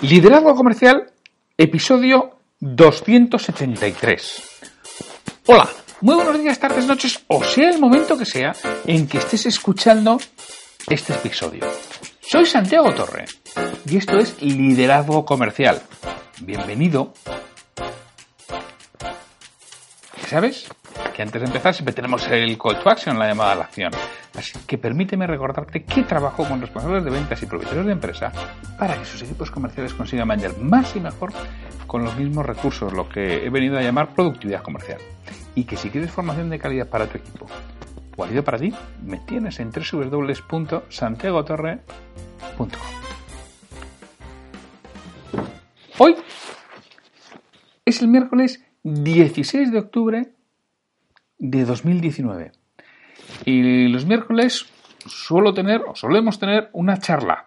Liderazgo Comercial, episodio 273. Hola, muy buenos días, tardes, noches, o sea el momento que sea en que estés escuchando este episodio. Soy Santiago Torre y esto es Liderazgo Comercial. Bienvenido. ¿Sabes? Que antes de empezar siempre tenemos el call to action, la llamada a la acción. Así que permíteme recordarte que trabajo con responsables de ventas y propietarios de empresa para que sus equipos comerciales consigan vender más y mejor con los mismos recursos, lo que he venido a llamar productividad comercial. Y que si quieres formación de calidad para tu equipo o ayuda para ti, me tienes en www.santiagotorre.com. Hoy es el miércoles 16 de octubre de 2019. Y los miércoles suelo tener, o solemos tener, una charla,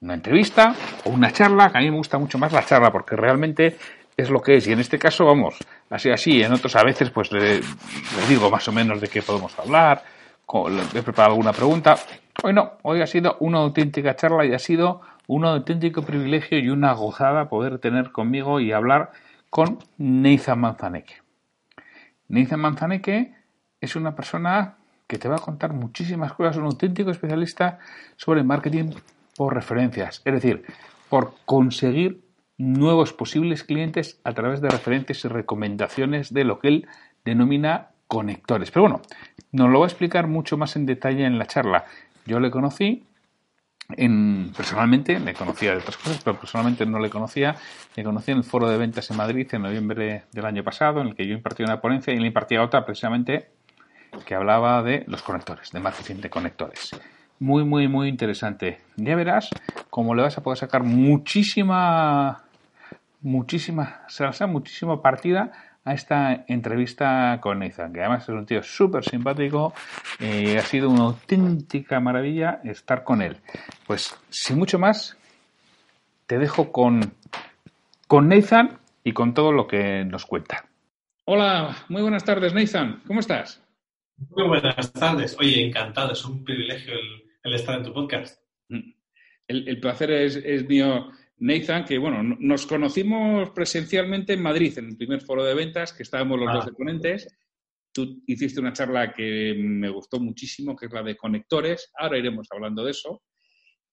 una entrevista o una charla, que a mí me gusta mucho más la charla porque realmente es lo que es. Y en este caso, vamos, así así, en otros a veces pues le, digo más o menos de qué podemos hablar, he preparado alguna pregunta. Hoy no, hoy ha sido una auténtica charla y ha sido un auténtico privilegio y una gozada poder tener conmigo y hablar con Nathan Manzaneque. Nathan Manzaneque es una persona que te va a contar muchísimas cosas, un auténtico especialista sobre marketing por referencias, es decir, por conseguir nuevos posibles clientes a través de referencias y recomendaciones de lo que él denomina conectores. Pero bueno, nos lo va a explicar mucho más en detalle en la charla. Yo le conocí en, personalmente, le conocía de otras cosas, pero personalmente no le conocía. Le conocí en el foro de ventas en Madrid en noviembre del año pasado, en el que yo impartí una ponencia y le impartía otra precisamente que hablaba de los conectores, de marketing de conectores. Muy, muy, muy interesante. Ya verás cómo le vas a poder sacar muchísima, muchísima, se muchísima partida a esta entrevista con Nathan, que además es un tío súper simpático y ha sido una auténtica maravilla estar con él. Pues sin mucho más, te dejo con, con Nathan y con todo lo que nos cuenta. Hola, muy buenas tardes, Nathan. ¿Cómo estás? Muy buenas tardes. Oye, encantado. Es un privilegio el, estar en tu podcast. Mm. El, placer es, mío, Nathan, que bueno, nos conocimos presencialmente en Madrid, en el primer foro de ventas, que estábamos los dos ah. de ponentes. Tú hiciste una charla que me gustó muchísimo, que es la de conectores. Ahora iremos hablando de eso.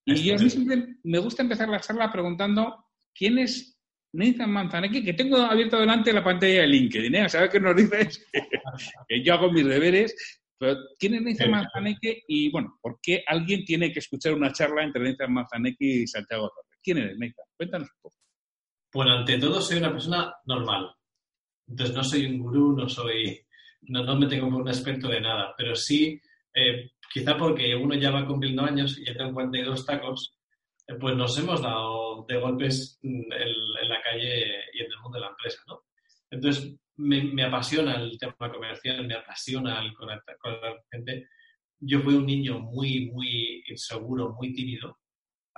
Y mí siempre me gusta empezar la charla preguntando quién es Nathan Manzaneque, que tengo abierto delante la pantalla de LinkedIn, ¿eh? ¿Sabes qué nos dices? que yo hago mis deberes. Pero ¿quién es Nathan Manzaneque? Y bueno, ¿por qué alguien tiene que escuchar una charla entre Nathan Manzaneque y Santiago Torres? ¿Quién eres, Nathan? Cuéntanos un poco. Bueno, ante todo soy una persona normal. Entonces no soy un gurú, no soy, no, me tengo como un experto de nada, pero sí, eh, quizá porque uno ya va cumpliendo años y ya tengo 42 tacos, eh, pues nos hemos dado de golpes en, la calle y en el mundo de la empresa, ¿no? Entonces, me, apasiona el tema comercial, me apasiona el conectar con la gente. Yo fui un niño muy, muy inseguro, muy tímido,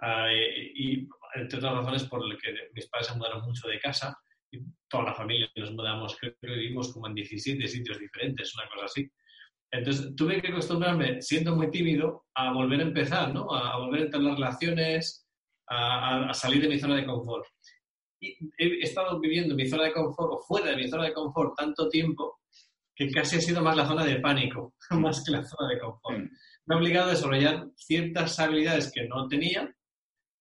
eh, y entre otras razones por las que mis padres se mudaron mucho de casa, y toda la familia nos mudamos, creo que vivimos como en 17 sitios diferentes, una cosa así. Entonces tuve que acostumbrarme, siendo muy tímido, a volver a empezar, ¿no? A, volver a entrar en las relaciones, a, salir de mi zona de confort. Y he estado viviendo en mi zona de confort o fuera de mi zona de confort tanto tiempo que casi ha sido más la zona de pánico, más que la zona de confort. Mm. Me ha obligado a desarrollar ciertas habilidades que no tenía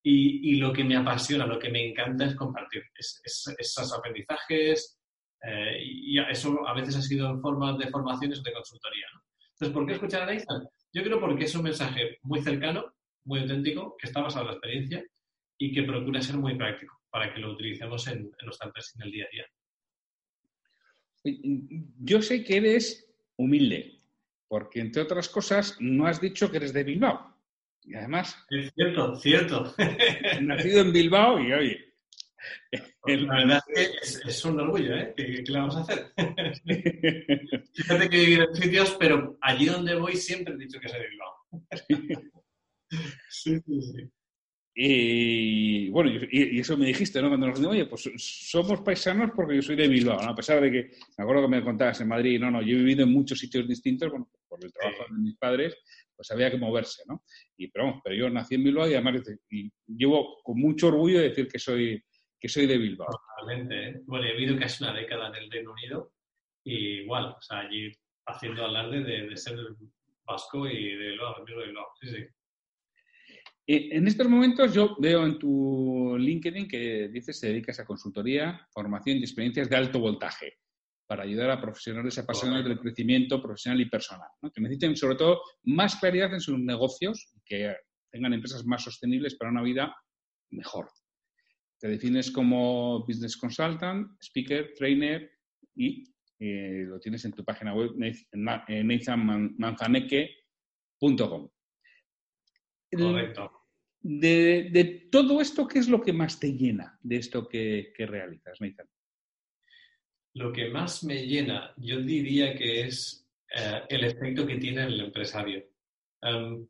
y, lo que me apasiona, lo que me encanta es compartir esos aprendizajes, eh, y eso a veces ha sido en forma de formaciones o de consultoría. ¿no? Entonces, ¿por qué escuchar a Nathan? Yo creo porque es un mensaje muy cercano, muy auténtico, que está basado en la experiencia y que procura ser muy práctico para que lo utilicemos en, en nuestra empresa en el día a día. Yo sé que eres humilde, porque entre otras cosas no has dicho que eres de Bilbao. Y además... Es cierto, cierto. Nacido en Bilbao y oye... La verdad es que es, un orgullo, ¿eh? ¿Qué, le vamos a hacer? Fíjate que he vivido en sitios, pero allí donde voy siempre he dicho que soy de Bilbao. sí, sí, sí. Y bueno, y, eso me dijiste, ¿no? Cuando nos dijimos, oye, pues somos paisanos porque yo soy de Bilbao, ¿no? A pesar de que, me acuerdo que me contabas en Madrid, no, no, yo he vivido en muchos sitios distintos, bueno, por el trabajo de mis padres, pues había que moverse, ¿no? Y, pero, pero yo nací en Bilbao y además y llevo con mucho orgullo decir que soy, que soy de Bilbao. Totalmente, ¿eh? Bueno, he vivido casi una década en el Reino Unido y igual, o sea, allí haciendo alarde de, de ser vasco y de Bilbao, de Bilbao, sí, sí. Eh, en estos momentos yo veo en tu LinkedIn que dices que te dedicas a consultoría, formación y experiencias de alto voltaje para ayudar a profesionales apasionados del crecimiento profesional y personal, que necesiten sobre todo más claridad en sus negocios, que tengan empresas más sostenibles para una vida mejor. Te defines como business consultant, speaker, trainer y eh, lo tienes en tu página web nathanmanzaneque.com. Correcto. De, todo esto, ¿qué es lo que más te llena de esto que, realizas, Nathan? Lo que más me llena, yo diría que es eh, el efecto que tiene el empresario. Em,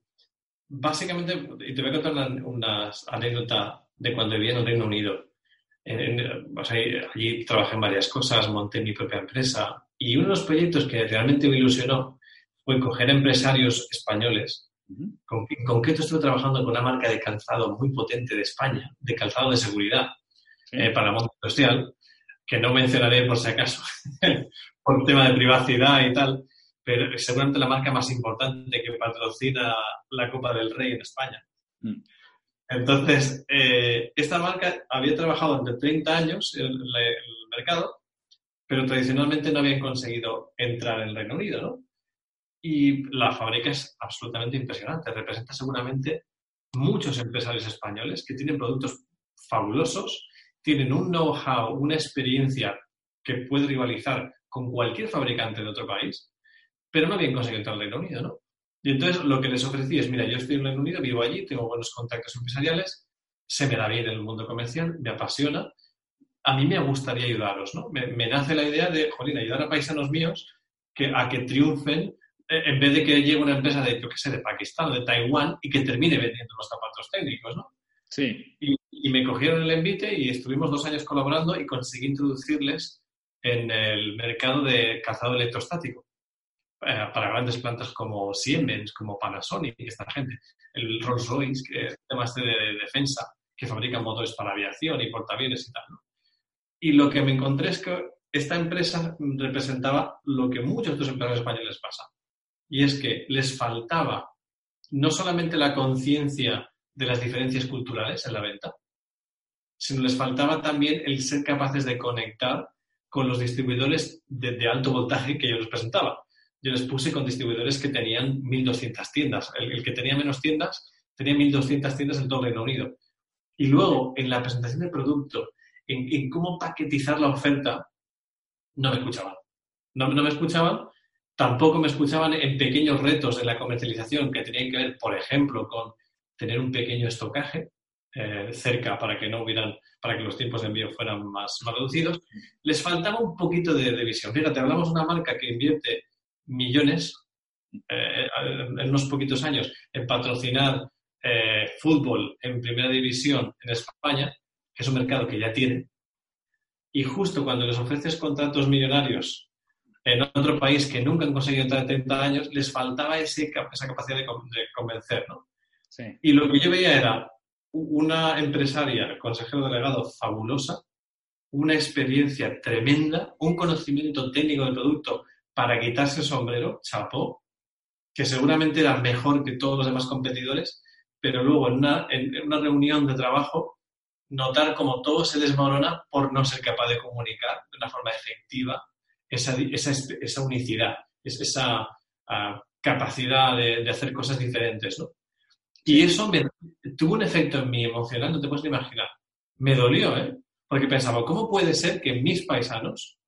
básicamente, y te voy a contar una, anécdota de cuando vivía en el Reino Unido. allí trabajé en varias cosas, monté mi propia empresa y uno de los proyectos que realmente me ilusionó fue coger empresarios españoles en concreto estuve trabajando con una marca de calzado muy potente de España, de calzado de seguridad eh, para el mundo industrial, que no mencionaré por si acaso, por tema de privacidad y tal, pero seguramente la marca más importante que patrocina la Copa del Rey en España. Mm. Entonces, eh, esta marca había trabajado durante 30 años en el, mercado, pero tradicionalmente no habían conseguido entrar en el Reino Unido, ¿no? y la fábrica es absolutamente impresionante. Representa seguramente muchos empresarios españoles que tienen productos fabulosos, tienen un know-how, una experiencia que puede rivalizar con cualquier fabricante de otro país, pero no habían conseguido entrar al Reino Unido, ¿no? Y entonces lo que les ofrecí es, mira, yo estoy en el Reino Unido, vivo allí, tengo buenos contactos empresariales, se me da bien el mundo comercial, me apasiona, a mí me gustaría ayudaros, ¿no? Me, nace la idea de, jolín, ayudar a paisanos míos que, a que triunfen eh, en vez de que llegue una empresa de, yo qué sé, de Pakistán o de Taiwán y que termine vendiendo los zapatos técnicos, ¿no? Sí. Y, me cogieron el envite y estuvimos dos años colaborando y conseguí introducirles en el mercado de calzado electrostático eh, para grandes plantas como Siemens, como Panasonic, y esta gente, el Rolls-Royce, que es temas de, de, defensa, que fabrican motores para aviación y portaaviones y tal. ¿no? Y lo que me encontré es que esta empresa representaba lo que muchos los empresarios españoles pasan y es que les faltaba no solamente la conciencia de las diferencias culturales en la venta, sino les faltaba también el ser capaces de conectar con los distribuidores de, alto voltaje que yo les presentaba. Yo les puse con distribuidores que tenían 1.200 tiendas. El, que tenía menos tiendas tenía 1.200 tiendas en todo el Reino Unido. Y luego, en la presentación del producto, en, cómo paquetizar la oferta, no me escuchaban. No, no me escuchaban Tampoco me escuchaban en pequeños retos de la comercialización que tenían que ver, por ejemplo, con tener un pequeño estocaje eh, cerca para que no hubieran, para que los tiempos de envío fueran más, reducidos. Les faltaba un poquito de, visión. Fíjate, hablamos de una marca que invierte millones eh, en unos poquitos años en patrocinar eh, fútbol en primera división en España, que es un mercado que ya tiene, y justo cuando les ofreces contratos millonarios en otro país que nunca han conseguido entrar en 30 años, les faltaba ese, esa capacidad de, convencer, ¿no? Y lo que yo veía era una empresaria, consejero delegado fabulosa, una experiencia tremenda, un conocimiento técnico del producto para quitarse el sombrero, chapó, que seguramente era mejor que todos los demás competidores, pero luego en una, en una reunión de trabajo notar cómo todo se desmorona por no ser capaz de comunicar de una forma efectiva esa, esa, esa unicidad, esa ah, capacidad de, hacer cosas diferentes, ¿no? Y eso me, tuvo un efecto en mí emocional, no te puedes imaginar. Me dolió, ¿eh? Porque pensaba, ¿cómo puede ser que mis paisanos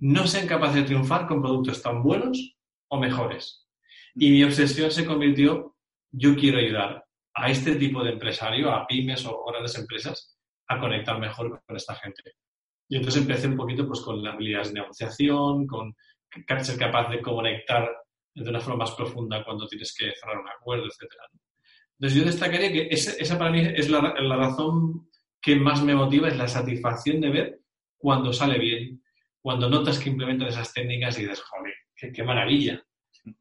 no sean capaces de triunfar con productos tan buenos o mejores? Y mi obsesión se convirtió, yo quiero ayudar a este tipo de empresario, a pymes o grandes empresas, a conectar mejor con esta gente. Y entonces empecé un poquito pues, con las habilidades de negociación, con ser capaz de conectar de una forma más profunda cuando tienes que cerrar un acuerdo, etc. Entonces yo destacaría que esa, para mí es la, razón que más me motiva, es la satisfacción de ver cuando sale bien, cuando notas que implementan esas técnicas y dices, joder, qué, maravilla.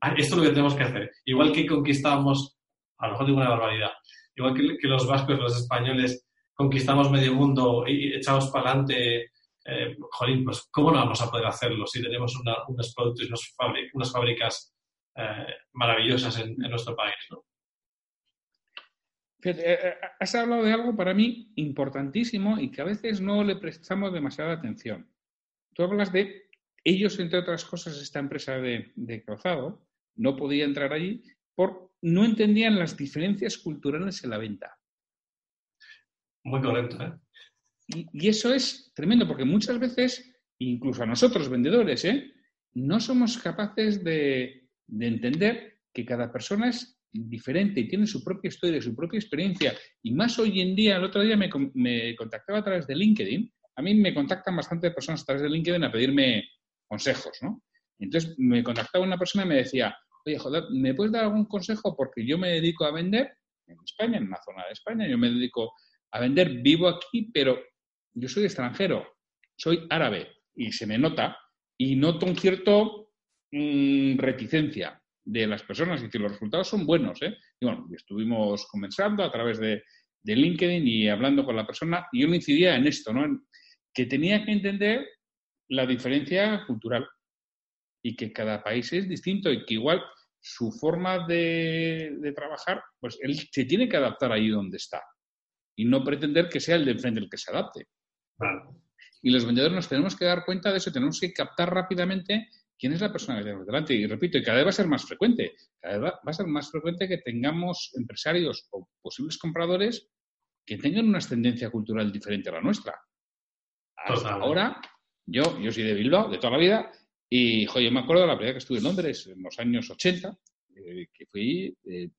Ah, esto es lo que tenemos que hacer. Igual que conquistamos, a lo mejor digo una barbaridad, igual que, los vascos, los españoles, conquistamos medio mundo y echamos para adelante eh, jolín, pues ¿cómo no vamos a poder hacerlo si tenemos unos productos y unas fábricas eh, maravillosas en, nuestro país? Eh, has hablado de algo para mí importantísimo y que a veces no le prestamos demasiada atención. Tú hablas de ellos, entre otras cosas, esta empresa de, de calzado no podía entrar allí por no entendían las diferencias culturales en la venta. Muy correcto, ¿eh? Y, eso es tremendo, porque muchas veces, incluso a nosotros vendedores, ¿eh? no somos capaces de, entender que cada persona es diferente y tiene su propia historia, su propia experiencia. Y más hoy en día, el otro día me, contactaba a través de LinkedIn. A mí me contactan bastantes personas a través de LinkedIn a pedirme consejos, ¿no? Entonces me contactaba una persona y me decía, oye, joder, ¿me puedes dar algún consejo? Porque yo me dedico a vender en España, en una zona de España, yo me dedico a vender, vivo aquí, pero yo soy extranjero, soy árabe y se me nota y noto un cierto mm, reticencia de las personas, y que los resultados son buenos. ¿eh? Y bueno, estuvimos conversando a través de, LinkedIn y hablando con la persona, y yo me incidía en esto, ¿no? que tenía que entender la diferencia cultural y que cada país es distinto y que igual su forma de, de trabajar, pues él se tiene que adaptar ahí donde está y no pretender que sea el de enfrente el que se adapte. Y los vendedores nos tenemos que dar cuenta de eso, tenemos que captar rápidamente quién es la persona que tenemos delante. Y repito, y cada vez va a ser más frecuente, cada vez va a ser más frecuente que tengamos empresarios o posibles compradores que tengan una ascendencia cultural diferente a la nuestra. Hasta ahora, yo, yo soy de Bilbao, de toda la vida, y jo, yo me acuerdo de la primera que estuve en Londres, en los años 80, eh, que fui, eh,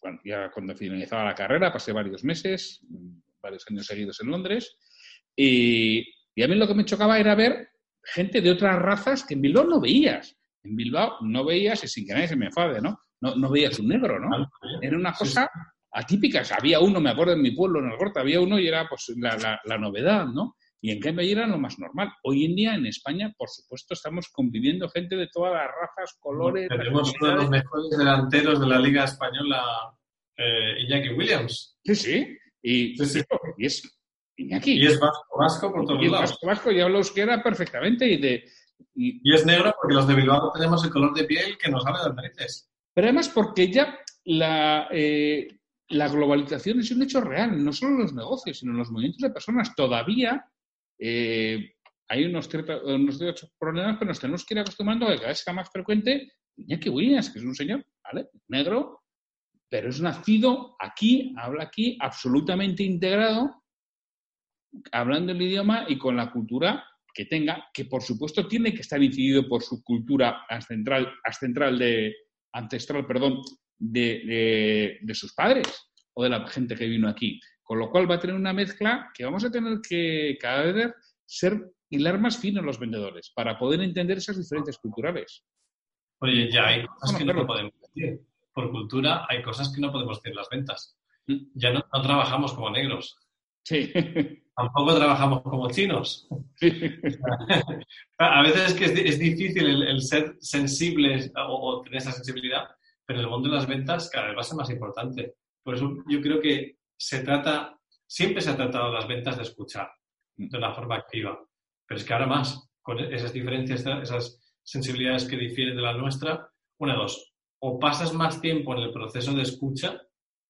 bueno, ya cuando finalizaba la carrera, pasé varios meses, varios años seguidos en Londres, y, a mí lo que me chocaba era ver gente de otras razas que en Bilbao no veías. En Bilbao no veías, y sin que nadie se me enfade, ¿no? No, no veías un negro, ¿no? Era una cosa atípica. había uno, me acuerdo en mi pueblo, en el Gorta, había uno y era pues la, la, novedad, ¿no? Y en cambio era lo más normal. Hoy en día en España, por supuesto, estamos conviviendo gente de todas las razas, colores. Tenemos uno de los mejores delanteros de la Liga Española, eh, Iñaki Williams. Sí, sí. Y, y es y es vasco, vasco por todos y lados. Vasco, vasco, y habla euskera perfectamente. Y, de, y... es negro porque los de Bilbao tenemos el color de piel que nos sale de las narices. Pero además porque ya la, eh, la globalización es un hecho real, no solo en los negocios, sino en los movimientos de personas. Todavía eh, hay unos ciertos, unos ciertos problemas, pero nos tenemos que ir acostumbrando a que cada vez sea más frecuente Iñaki Williams, que es un señor, ¿vale? Negro, pero es nacido aquí, habla aquí, absolutamente integrado hablando el idioma y con la cultura que tenga, que por supuesto tiene que estar incidido por su cultura ancestral, ancestral de, ancestral, perdón, de, sus padres o de la gente que vino aquí. Con lo cual va a tener una mezcla que vamos a tener que cada vez ser hilar más fino los vendedores para poder entender esas diferencias culturales. Oye, ya hay cosas que no podemos decir. Por cultura hay cosas que no podemos decir en las ventas. Mm. Ya no trabajamos como negros. Sí. Tampoco trabajamos como chinos. a veces es que es, difícil el, ser sensible o, tener esa sensibilidad, pero en el mundo de las ventas cada vez va a ser más importante. Por eso yo creo que se trata, siempre se ha tratado las ventas de escuchar de una forma activa, pero es que ahora más, con esas diferencias, esas sensibilidades que difieren de la nuestra, una, dos, o pasas más tiempo en el proceso de escucha,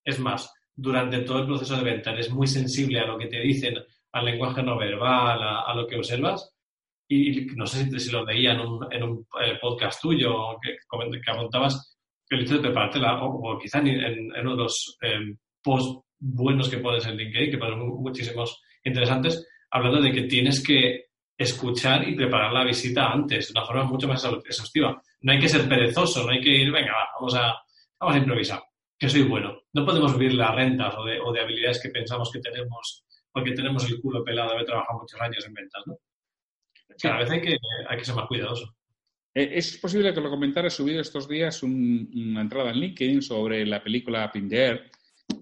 es más, durante todo el proceso de venta. Eres muy sensible a lo que te dicen, al lenguaje no verbal, a, lo que observas. Y, no sé si, lo veía en un, en un eh, podcast tuyo que, que apuntabas que el hecho de preparártela, o, quizá en, en, uno de los eh, posts buenos que pones en LinkedIn, que pones muchísimos interesantes, hablando de que tienes que escuchar y preparar la visita antes, de una forma mucho más exhaustiva. No hay que ser perezoso, no hay que ir, venga, vamos, a, vamos a improvisar que soy bueno. No podemos vivir las rentas o de, o de habilidades que pensamos que tenemos porque tenemos el culo pelado de haber trabajado muchos años en ventas, ¿no? Cada vez hay que, hay que ser más cuidadoso. Eh, es posible que lo comentara, he subido estos días una entrada en LinkedIn sobre la película Pinder,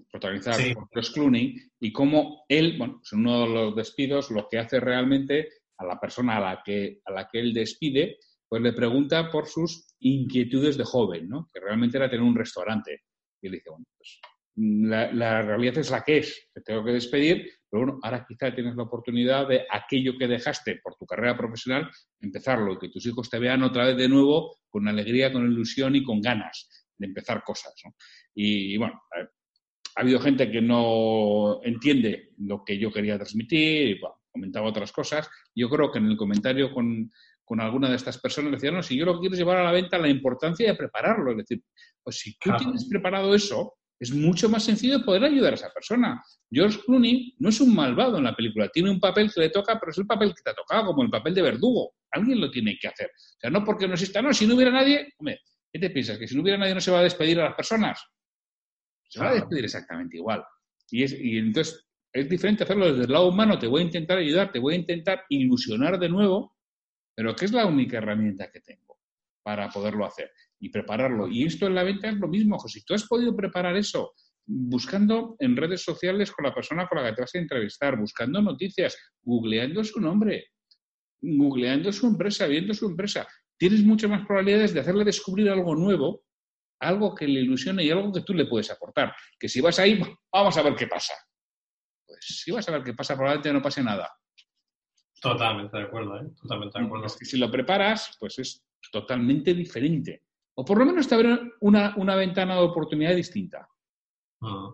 protagonizada por Chris Clooney, y cómo él, bueno, en uno de los despidos, lo que hace realmente a la persona a la que, a la que él despide, pues le pregunta por sus inquietudes de joven, ¿no? Que realmente era tener un restaurante. Y él dice, bueno, pues la, la, realidad es la que es, te tengo que despedir, pero bueno, ahora quizá tienes la oportunidad de aquello que dejaste por tu carrera profesional, empezarlo, que tus hijos te vean otra vez de nuevo con alegría, con ilusión y con ganas de empezar cosas. Y, bueno, ha habido gente que no entiende lo que yo quería transmitir, y, comentaba otras cosas. Yo creo que en el comentario con, con alguna de estas personas decían, no, si yo lo quiero llevar a la venta, la importancia de prepararlo. Es decir, pues si tú tienes preparado eso, es mucho más sencillo poder ayudar a esa persona. George Clooney no es un malvado en la película, tiene un papel que le toca, pero es el papel que te ha tocado, como el papel de verdugo. Alguien lo tiene que hacer. O sea, no porque no exista, no, si no hubiera nadie, hombre, ¿qué te piensas? ¿Que si no hubiera nadie no se va a despedir a las personas? Se va a despedir exactamente igual. Y, es, y entonces es diferente hacerlo desde el lado humano, te voy a intentar ayudar, te voy a intentar ilusionar de nuevo, pero que es la única herramienta que tengo para poderlo hacer y prepararlo. Y esto en la venta es lo mismo, José. Tú has podido preparar eso buscando en redes sociales con la persona con la que te vas a entrevistar, buscando noticias, googleando su nombre, googleando su empresa, viendo su empresa. Tienes muchas más probabilidades de hacerle descubrir algo nuevo, algo que le ilusione y algo que tú le puedes aportar. Que si vas ahí, vamos a ver qué pasa. Pues si vas a ver qué pasa, probablemente no pase nada. Totalmente de acuerdo, ¿eh? Totalmente de acuerdo. Es que si lo preparas, pues es totalmente diferente. O por lo menos te abre una, una ventana de oportunidad distinta. Ah.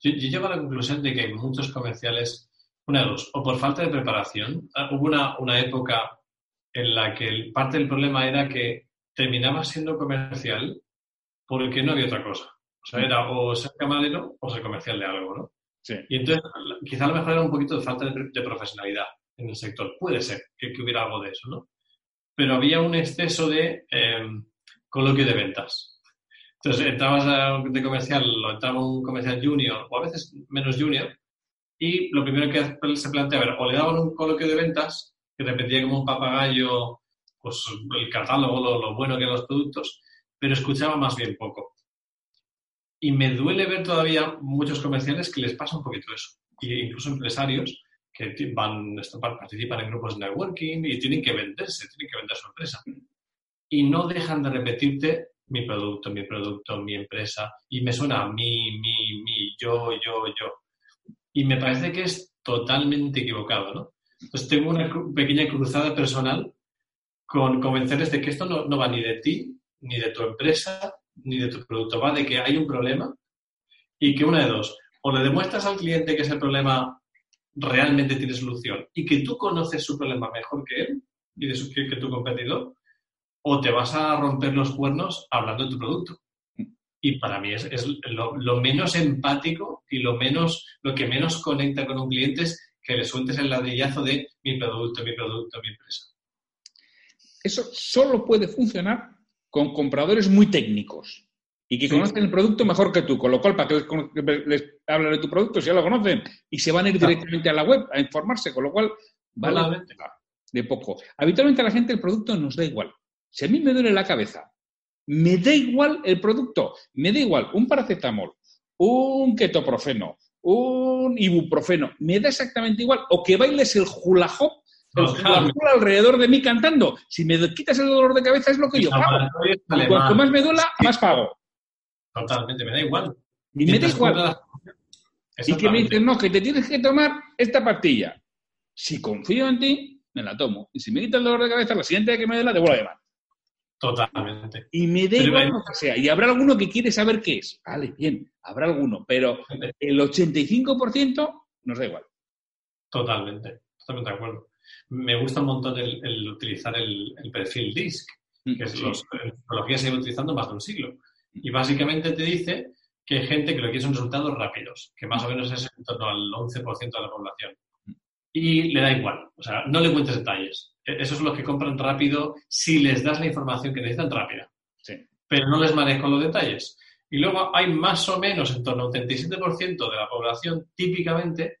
Yo, llego a la conclusión de que hay muchos comerciales, una de dos, o por falta de preparación. Ah, hubo una, una época en la que parte del problema era que terminaba siendo comercial porque no había otra cosa. O sea, era o ser camarero o ser comercial de algo, ¿no? Sí. Y entonces, quizá a lo mejor era un poquito de falta de, profesionalidad en el sector. Puede ser que, hubiera algo de eso, ¿no? Pero había un exceso de em, coloquio de ventas. Entonces, entrabas de comercial, o entraba un comercial junior, o a veces menos junior, y lo primero que se plantea, a ver, o le daban un coloquio de ventas, que repetía como un papagayo pues, el catálogo, lo, bueno que eran los productos, pero escuchaba más bien poco. Y me duele ver todavía muchos comerciales que les pasa un poquito eso. Y incluso empresarios que van, participan en grupos de networking y tienen que venderse, tienen que vender su empresa y no dejan de repetirte mi producto, mi producto, mi empresa, y me suena a mí, mí, mí, yo, yo, yo. Y me parece que es totalmente equivocado, ¿no? Entonces tengo una pequeña cruzada personal con convencerles de que esto no, no va ni de ti, ni de tu empresa, ni de tu producto, va de que hay un problema y que una de dos, o le demuestras al cliente que ese problema realmente tiene solución y que tú conoces su problema mejor que él y de su, que, que tu competidor, o te vas a romper los cuernos hablando de tu producto. Y para mí es, lo, menos empático y lo, menos, lo que menos conecta con un cliente es que le sueltes el ladrillazo de mi producto, mi producto, mi empresa. Eso solo puede funcionar con compradores muy técnicos y que conocen el producto mejor que tú, con lo cual para que les, les hablen de tu producto, si ya lo conocen, y se van a ir directamente a la web a informarse, con lo cual vale de poco. Habitualmente a la gente el producto nos da igual. Si a mí me duele la cabeza, me da igual el producto, me da igual un paracetamol, un ketoprofeno, un ibuprofeno, me da exactamente igual. O que bailes el hula hop, el alrededor de mí cantando. Si me quitas el dolor de cabeza es lo que yo pago. Y cuanto más me duela, más pago. Totalmente, me da igual. Y me da igual. Y que me dicen, no, que te tienes que tomar esta pastilla. Si confío en ti, me la tomo. Y si me quita el dolor de cabeza, la siguiente vez que me dé la, devuelvo a llamar. Totalmente. Y me da igual lo que sea. Y habrá alguno que quiere saber qué es. Vale, bien, habrá alguno. Pero el 85% nos da igual. Totalmente, totalmente de acuerdo. Me gusta un montón el, utilizar el, perfil DISC, mm, que es la psicología se lleva utilizando más de un siglo. Y básicamente te dice que hay gente que lo quiere son resultados rápidos, que más o menos es en torno al 11% de la población. Y le da igual, o sea, no le cuentes detalles e-, esos son los que compran rápido si les das la información que necesitan rápida. Sí. Pero no les manejo los detalles. Y luego hay más o menos en torno al 87% de la población típicamente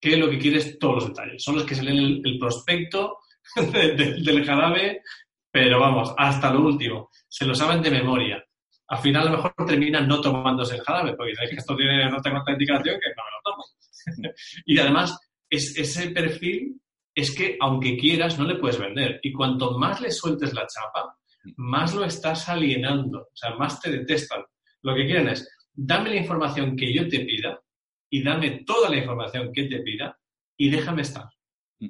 que lo que quiere es todos los detalles. Son los que se leen el, prospecto del jarabe, pero vamos, hasta lo último. Se lo saben de memoria. Al final a lo mejor terminan no tomándose el jarabe, porque sabéis que esto tiene no tengo indicación que no me lo tomo. y además, es, ese perfil es que aunque quieras, no le puedes vender. Y cuanto más le sueltes la chapa, más lo estás alienando, o sea, más te detestan. Lo que quieren es, dame la información que yo te pida y dame toda la información que te pida y déjame estar. Mm.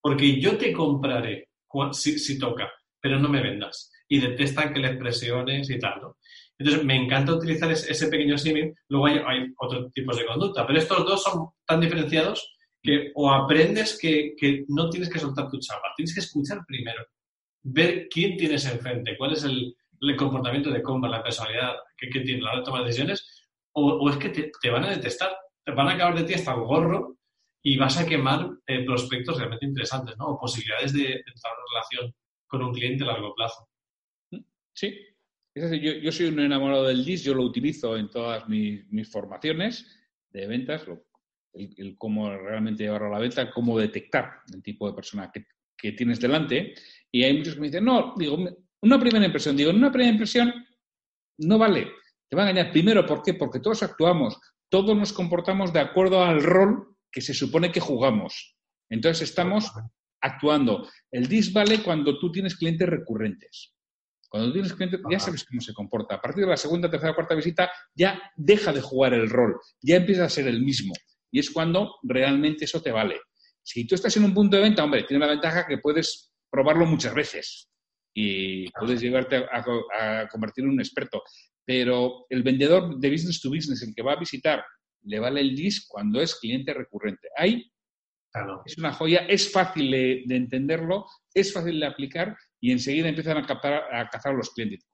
Porque yo te compraré si, toca, pero no me vendas. Y detestan que les presiones y tal, ¿no? Entonces, me encanta utilizar ese, pequeño símil. Luego hay, hay otros tipos de conducta, pero estos dos son tan diferenciados que o aprendes que, no tienes que soltar tu chapa, tienes que escuchar primero, ver quién tienes enfrente, cuál es el, comportamiento de cómo la personalidad que, tiene la hora de tomar decisiones, o, es que te, van a detestar, te van a acabar de ti hasta el gorro y vas a quemar eh, prospectos realmente interesantes, ¿no? O posibilidades de, entrar en relación con un cliente a largo plazo. Sí, yo, soy un enamorado del DIS, yo lo utilizo en todas mis, mis formaciones de ventas, lo el, cómo realmente llevarlo a la venta, cómo detectar el tipo de persona que, tienes delante. Y hay muchos que me dicen, no, digo, una primera impresión. Digo, una primera impresión no vale. Te va a engañar. Primero, ¿por qué? Porque todos actuamos, todos nos comportamos de acuerdo al rol que se supone que jugamos. Entonces estamos actuando. El DIS vale cuando tú tienes clientes recurrentes. Cuando tú tienes clientes, ya sabes cómo se comporta. A partir de la segunda, tercera, cuarta visita, ya deja de jugar el rol, ya empieza a ser el mismo. Y es cuando realmente eso te vale. Si tú estás en un punto de venta, hombre, tiene la ventaja que puedes probarlo muchas veces y puedes llevarte a, convertir en un experto. Pero el vendedor de business to business, el que va a visitar, le vale el DIS cuando es cliente recurrente. Ahí es una joya, es fácil de, entenderlo, es fácil de aplicar y enseguida empiezan a, captar, a cazar los clientes.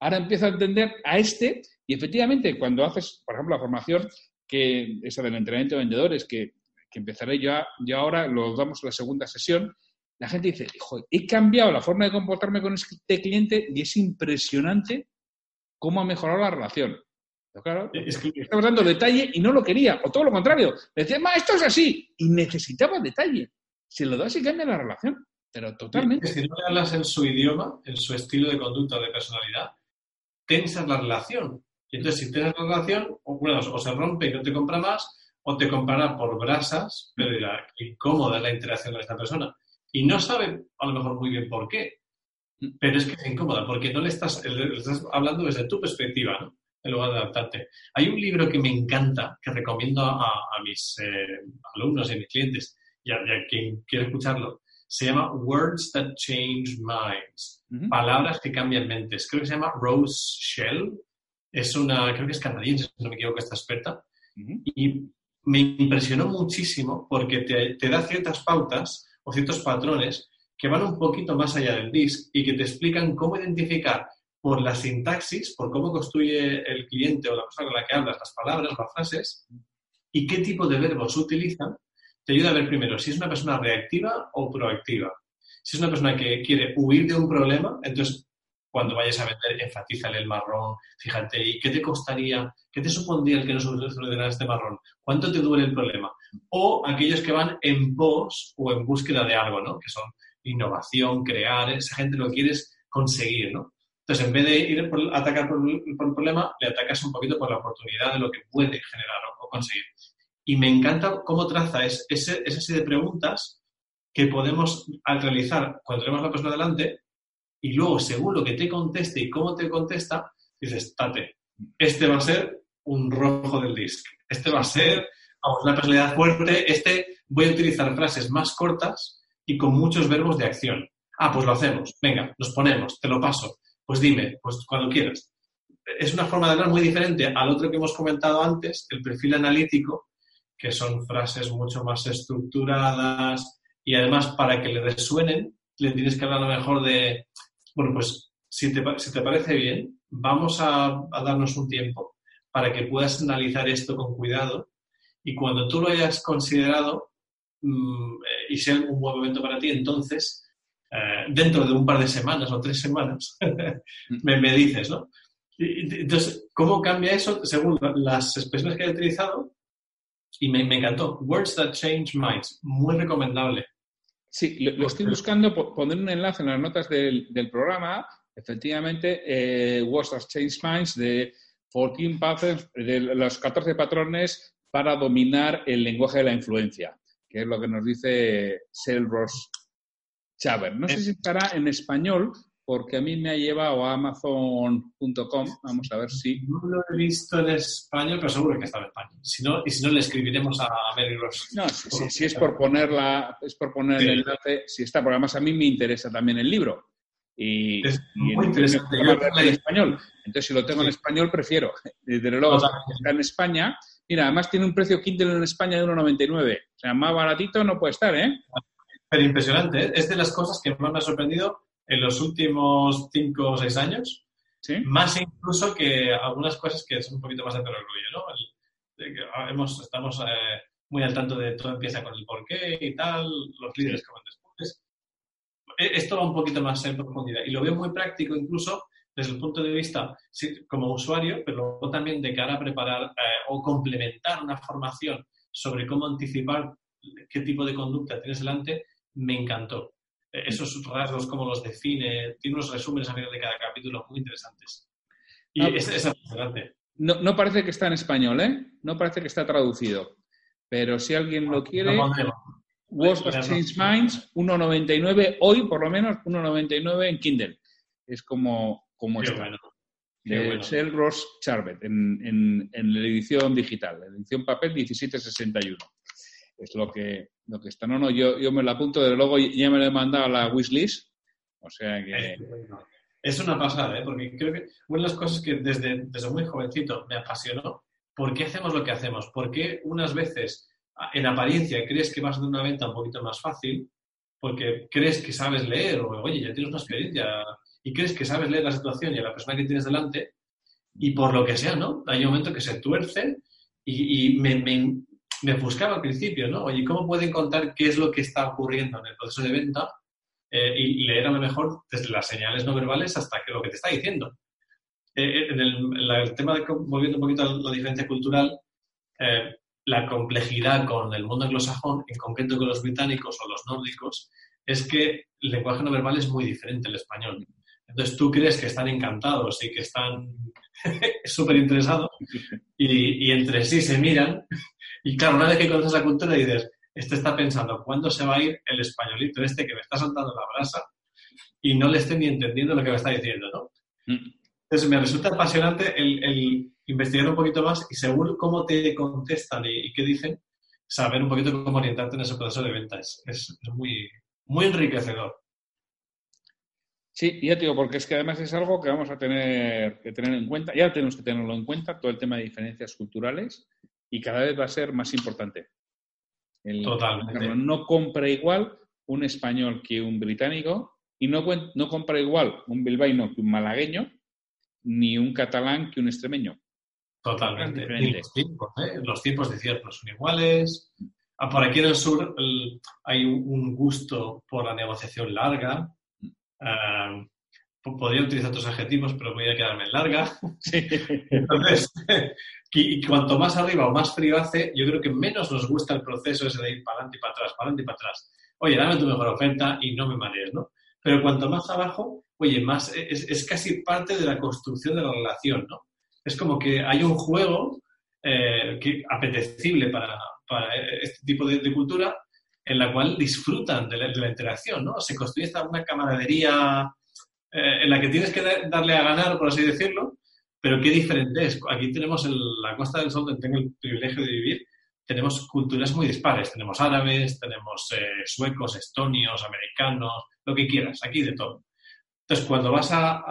Ahora empieza a entender a este y efectivamente cuando haces, por ejemplo, la formación, que esa del entrenamiento de vendedores, que, empezaré yo, yo ahora, lo damos la segunda sesión, la gente dice, he cambiado la forma de comportarme con este cliente y es impresionante cómo ha mejorado la relación. Pero claro, es que... estamos dando detalle y no lo quería, o todo lo contrario. Le decía, ma, esto es así, y necesitaba detalle. Si lo das y cambia la relación, pero totalmente. Si no le hablas en su idioma, en su estilo de conducta o de personalidad, tensas la relación. Y entonces, si tienes relación, o, o se rompe y no te compra más, o te comprará por brasas, pero dirá, incómoda es la interacción con esta persona. Y no sabe a lo mejor muy bien por qué, pero es que es incómoda, porque no le estás, estás hablando desde tu perspectiva, ¿no? en lugar de adaptarte. Hay un libro que me encanta, que recomiendo a, mis eh, alumnos y a mis clientes, y a, quien quiere escucharlo. Se llama Words That Change Minds, palabras que cambian mentes. Creo que se llama Rose Shell, es una, creo que es canadiense, si no me equivoco, esta experta, y me impresionó muchísimo porque te, da ciertas pautas o ciertos patrones que van un poquito más allá del disc y que te explican cómo identificar por la sintaxis, por cómo construye el cliente o la persona con la que hablas las palabras, las frases, y qué tipo de verbos utilizan, te ayuda a ver primero si es una persona reactiva o proactiva. Si es una persona que quiere huir de un problema, entonces cuando vayas a vender, enfatízale el marrón, fíjate, ¿y qué te costaría, qué te supondría el que no solucionara este marrón? ¿Cuánto te duele el problema? O aquellos que van en pos o en búsqueda de algo, ¿no? Que son innovación, crear, esa gente lo quieres conseguir, ¿no? Entonces, en vez de ir a atacar por, el problema, le atacas un poquito por la oportunidad de lo que puede generar o, conseguir. Y me encanta cómo traza ese, esa serie de preguntas que podemos, al realizar cuando tenemos la persona delante, y luego, según lo que te conteste y cómo te contesta, dices, tate, este va a ser un rojo del disc, este va a ser, vamos, una personalidad fuerte, este voy a utilizar frases más cortas y con muchos verbos de acción. Ah, pues lo hacemos, venga, nos ponemos, te lo paso, pues dime, pues cuando quieras. Es una forma de hablar muy diferente al otro que hemos comentado antes, el perfil analítico, que son frases mucho más estructuradas y además para que le resuenen, le tienes que hablar a lo mejor de bueno, pues si te, si te parece bien, vamos a, darnos un tiempo para que puedas analizar esto con cuidado y cuando tú lo hayas considerado mm, y sea un buen momento para ti, entonces, eh, dentro de un par de semanas o tres semanas, me, me, dices, ¿no? Entonces, ¿cómo cambia eso según las expresiones que he utilizado? Y me, encantó. Words that change minds. Muy recomendable. Sí, lo, estoy buscando, poner un enlace en las notas del, programa. Efectivamente, eh, Words that change minds de 14 patterns, de los 14 patrones para dominar el lenguaje de la influencia, que es lo que nos dice Selros Chaver. No sé si estará en español, porque a mí me ha llevado a Amazon.com. Vamos a ver si. No lo he visto en español, pero seguro que está en español. Si no, y si no, le escribiremos a Mary Ross. No, si, es por ponerla, es por poner el enlace, si está, porque además a mí me interesa también el libro. Y, es muy interesante. en español. Entonces, si lo tengo en español, prefiero. Desde luego, está en España. Mira, además tiene un precio Kindle en España de 1,99. O sea, más baratito no puede estar, ¿eh? Pero impresionante. ¿eh? Es de las cosas que más me ha sorprendido en los últimos cinco o seis años. Más incluso que algunas cosas que son un poquito más de perogrullo, ¿no? Ah, hemos, estamos eh, muy al tanto de todo empieza con el porqué y tal, los líderes que van después. E, esto va un poquito más en profundidad y lo veo muy práctico incluso desde el punto de vista como usuario, pero también de cara a preparar eh, o complementar una formación sobre cómo anticipar qué tipo de conducta tienes delante, me encantó. Eh, esos rasgos, cómo los define, tiene unos resúmenes a final de cada capítulo muy interesantes. Y ah, es, es No, no, parece que está en español, ¿eh? No parece que está traducido. Pero si alguien lo quiere, Words of Change Minds, 1.99, hoy por lo menos 1.99 en Kindle. Es como, como está. Bueno. De Ross Charbet, en, en, la edición digital, la edición papel 1761 es lo que, lo que está. No, no, yo, yo me lo apunto, desde luego ya me lo he mandado a la wishlist. O sea que. Es una pasada, ¿eh? porque creo que una de las cosas que desde, desde muy jovencito me apasionó, ¿por qué hacemos lo que hacemos? ¿Por qué unas veces en apariencia crees que vas hacer una venta un poquito más fácil? Porque crees que sabes leer, o oye, ya tienes una experiencia, y crees que sabes leer la situación y a la persona que tienes delante, y por lo que sea, ¿no? Hay un momento que se tuerce y, me, me buscaba al principio, ¿no? Oye, ¿cómo pueden contar qué es lo que está ocurriendo en el proceso de venta eh, y leer a lo mejor desde las señales no verbales hasta que lo que te está diciendo? Eh, eh, en, el, tema de, volviendo un poquito a la diferencia cultural, la complejidad con el mundo anglosajón, en concreto con los británicos o los nórdicos, es que el lenguaje no verbal es muy diferente al español. Entonces tú crees que están encantados y que están súper interesados y, entre sí se miran y claro, una vez que conoces la cultura dices, este está pensando, ¿cuándo se va a ir el españolito este que me está soltando la brasa y no le esté ni entendiendo lo que me está diciendo, ¿no? Mm. Entonces me resulta apasionante el, investigar un poquito más y según cómo te contestan y, qué dicen, saber un poquito cómo orientarte en ese proceso de venta. Es, es, muy, muy enriquecedor. Sí, ya te digo, porque es que además es algo que vamos a tener que tener en cuenta, ya tenemos que tenerlo en cuenta, todo el tema de diferencias culturales, y cada vez va a ser más importante. Totalmente. No compra igual un español que un británico y no, no compra igual un bilbaíno que un malagueño, ni un catalán que un extremeño. Totalmente. Los tiempos, ¿eh? los tiempos de cierre son iguales. Ah, por aquí en el sur hay un gusto por la negociación larga. Ah, podría utilizar otros adjetivos, pero voy a quedarme en larga. Entonces, y cuanto más arriba o más frío hace, yo creo que menos nos gusta el proceso ese de ir para adelante y para atrás, para adelante y para atrás. Oye, dame tu mejor oferta y no me marees, ¿no? Pero cuanto más abajo, oye, más es, casi parte de la construcción de la relación, ¿no? Es como que hay un juego eh, que, apetecible para, este tipo de, cultura en la cual disfrutan de la, interacción, ¿no? Se construye esta una camaradería eh, en la que tienes que darle a ganar, por así decirlo, pero qué diferente es. Aquí tenemos la Costa del Sol, donde tengo el privilegio de vivir, tenemos culturas muy dispares. Tenemos árabes, tenemos eh, suecos, estonios, americanos, lo que quieras, aquí de todo. Entonces, cuando vas a,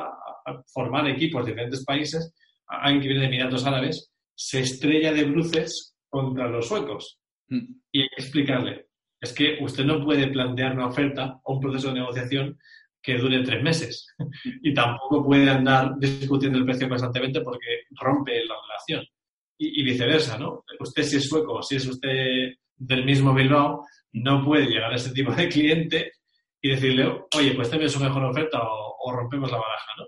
formar equipos de diferentes países, alguien que viene de Emiratos Árabes se estrella de bruces contra los suecos. Mm. Y hay que explicarle, es que usted no puede plantear una oferta o un proceso de negociación que dure tres meses. Y tampoco puede andar discutiendo el precio constantemente porque rompe la relación. Y, viceversa, ¿no? Usted si es sueco o si es usted del mismo Bilbao, no puede llegar a ese tipo de cliente y decirle, oye, pues tenme su mejor oferta o, rompemos la baraja, ¿no?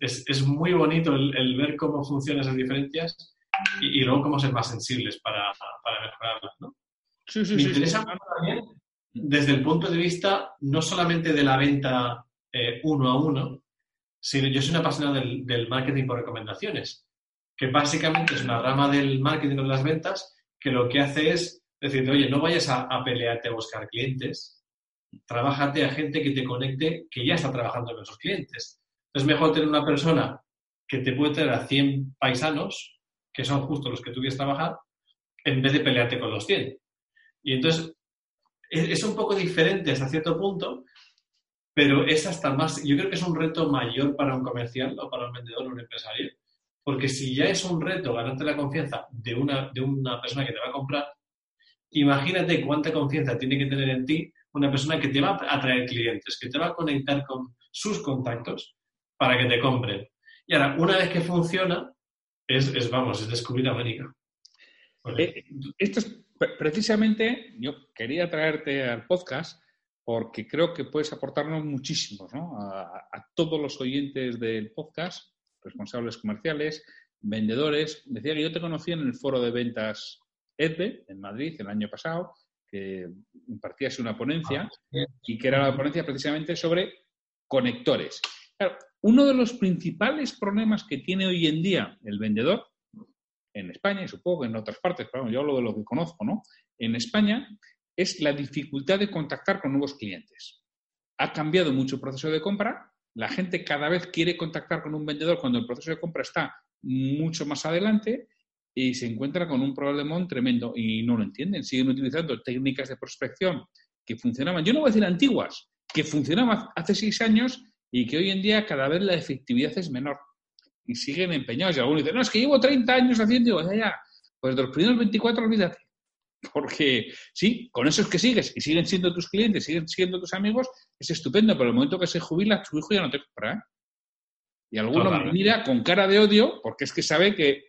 es, muy bonito el, ver cómo funcionan esas diferencias y, luego cómo ser más sensibles para, para mejorarlas, ¿no? Sí, sí, Me sí, interesa también desde el punto de vista no solamente de la venta eh, uno a uno, sino yo soy una apasionado del, marketing por recomendaciones, que básicamente es una rama del marketing de las ventas que lo que hace es decir, oye, no vayas a, pelearte a buscar clientes, trabájate a gente que te conecte, que ya está trabajando con esos clientes. Es mejor tener una persona que te puede tener a 100 paisanos, que son justo los que tú quieres trabajar, en vez de pelearte con los 100. Y entonces, es, un poco diferente hasta cierto punto, pero es hasta más, yo creo que es un reto mayor para un comercial o para un vendedor o un empresario, porque si ya es un reto ganarte la confianza de una, de una persona que te va a comprar, imagínate cuánta confianza tiene que tener en ti una persona que te va a atraer clientes, que te va a conectar con sus contactos para que te compren. Y ahora, una vez que funciona, es, vamos, es descubrir América. Eh, esto es precisamente, yo quería traerte al podcast porque creo que puedes aportarnos muchísimo a, todos los oyentes del podcast, responsables comerciales, vendedores. Decía que yo te conocí en el foro de ventas EDBE en Madrid el año pasado, que impartías una ponencia ah, y que era la ponencia precisamente sobre conectores. uno de los principales problemas que tiene hoy en día el vendedor en España y supongo que en otras partes, pero yo hablo de lo que conozco, ¿no? En España es la dificultad de contactar con nuevos clientes. Ha cambiado mucho el proceso de compra, la gente cada vez quiere contactar con un vendedor cuando el proceso de compra está mucho más adelante y se encuentra con un problemón tremendo y no lo entienden. Siguen utilizando técnicas de prospección que funcionaban, yo no voy a decir antiguas, que funcionaban hace seis años y que hoy en día cada vez la efectividad es menor y siguen empeñados. Y algunos dicen, no, es que llevo 30 años haciendo, y digo, ya, pues de los primeros 24 olvídate. Porque sí, con esos que sigues y siguen siendo tus clientes, siguen siendo tus amigos, es estupendo, pero el momento que se jubila, tu hijo ya no te compra. ¿eh? Y alguno me mira con cara de odio porque es que sabe que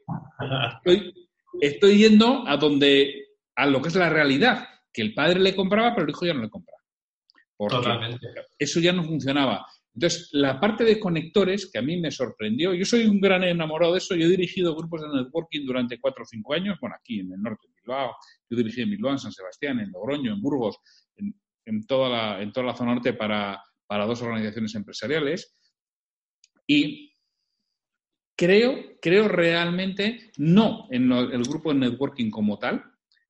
estoy, estoy yendo a donde, a lo que es la realidad, que el padre le compraba, pero el hijo ya no le compra. Totalmente. Eso ya no funcionaba. Entonces, la parte de conectores, que a mí me sorprendió, yo soy un gran enamorado de eso, yo he dirigido grupos de networking durante cuatro o cinco años, bueno, aquí en el norte de Bilbao, yo dirigí en Bilbao, en San Sebastián, en Logroño, en Burgos, en, toda, la, en toda la zona norte para, para dos organizaciones empresariales. Y creo, creo realmente, no en el grupo de networking como tal,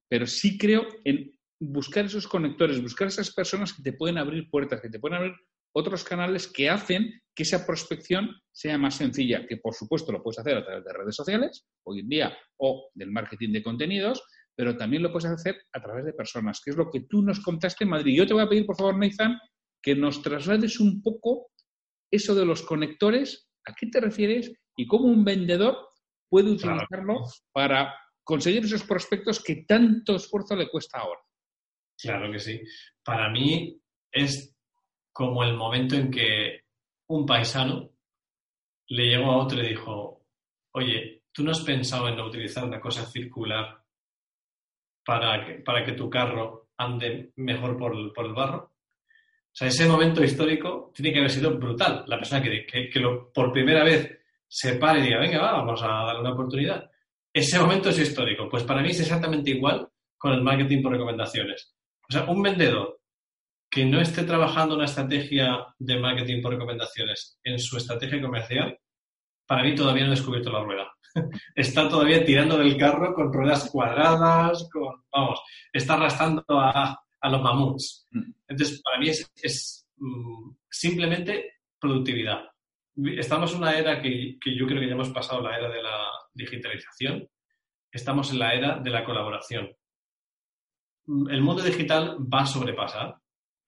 pero sí creo en buscar esos conectores, buscar esas personas que te pueden abrir puertas, que te pueden abrir otros canales que hacen que esa prospección sea más sencilla, que por supuesto lo puedes hacer a través de redes sociales hoy en día o del marketing de contenidos, pero también lo puedes hacer a través de personas, que es lo que tú nos contaste en Madrid. Yo te voy a pedir, por favor, Nathan, que nos traslades un poco eso de los conectores, a qué te refieres y cómo un vendedor puede utilizarlo para conseguir esos prospectos que tanto esfuerzo le cuesta ahora. Claro que sí. Para mí es como el momento en que un paisano le llegó a otro y dijo, oye, ¿tú no has pensado en utilizar una cosa circular para que, para que tu carro ande mejor por por el barro? O sea, ese momento histórico tiene que haber sido brutal. La persona que, que, lo, por primera vez se pare y diga, venga, vamos a darle una oportunidad. Ese momento es histórico. Pues para mí es exactamente igual con el marketing por recomendaciones. O sea, un vendedor que no esté trabajando una estrategia de marketing por recomendaciones en su estrategia comercial, para mí todavía no ha descubierto la rueda. está todavía tirando del carro con ruedas cuadradas, con, vamos, está arrastrando a, los mamuts. Mm. Entonces, para mí es, mm, simplemente productividad. Estamos en una era que, que yo creo que ya hemos pasado la era de la digitalización. Estamos en la era de la colaboración. El mundo digital va a sobrepasar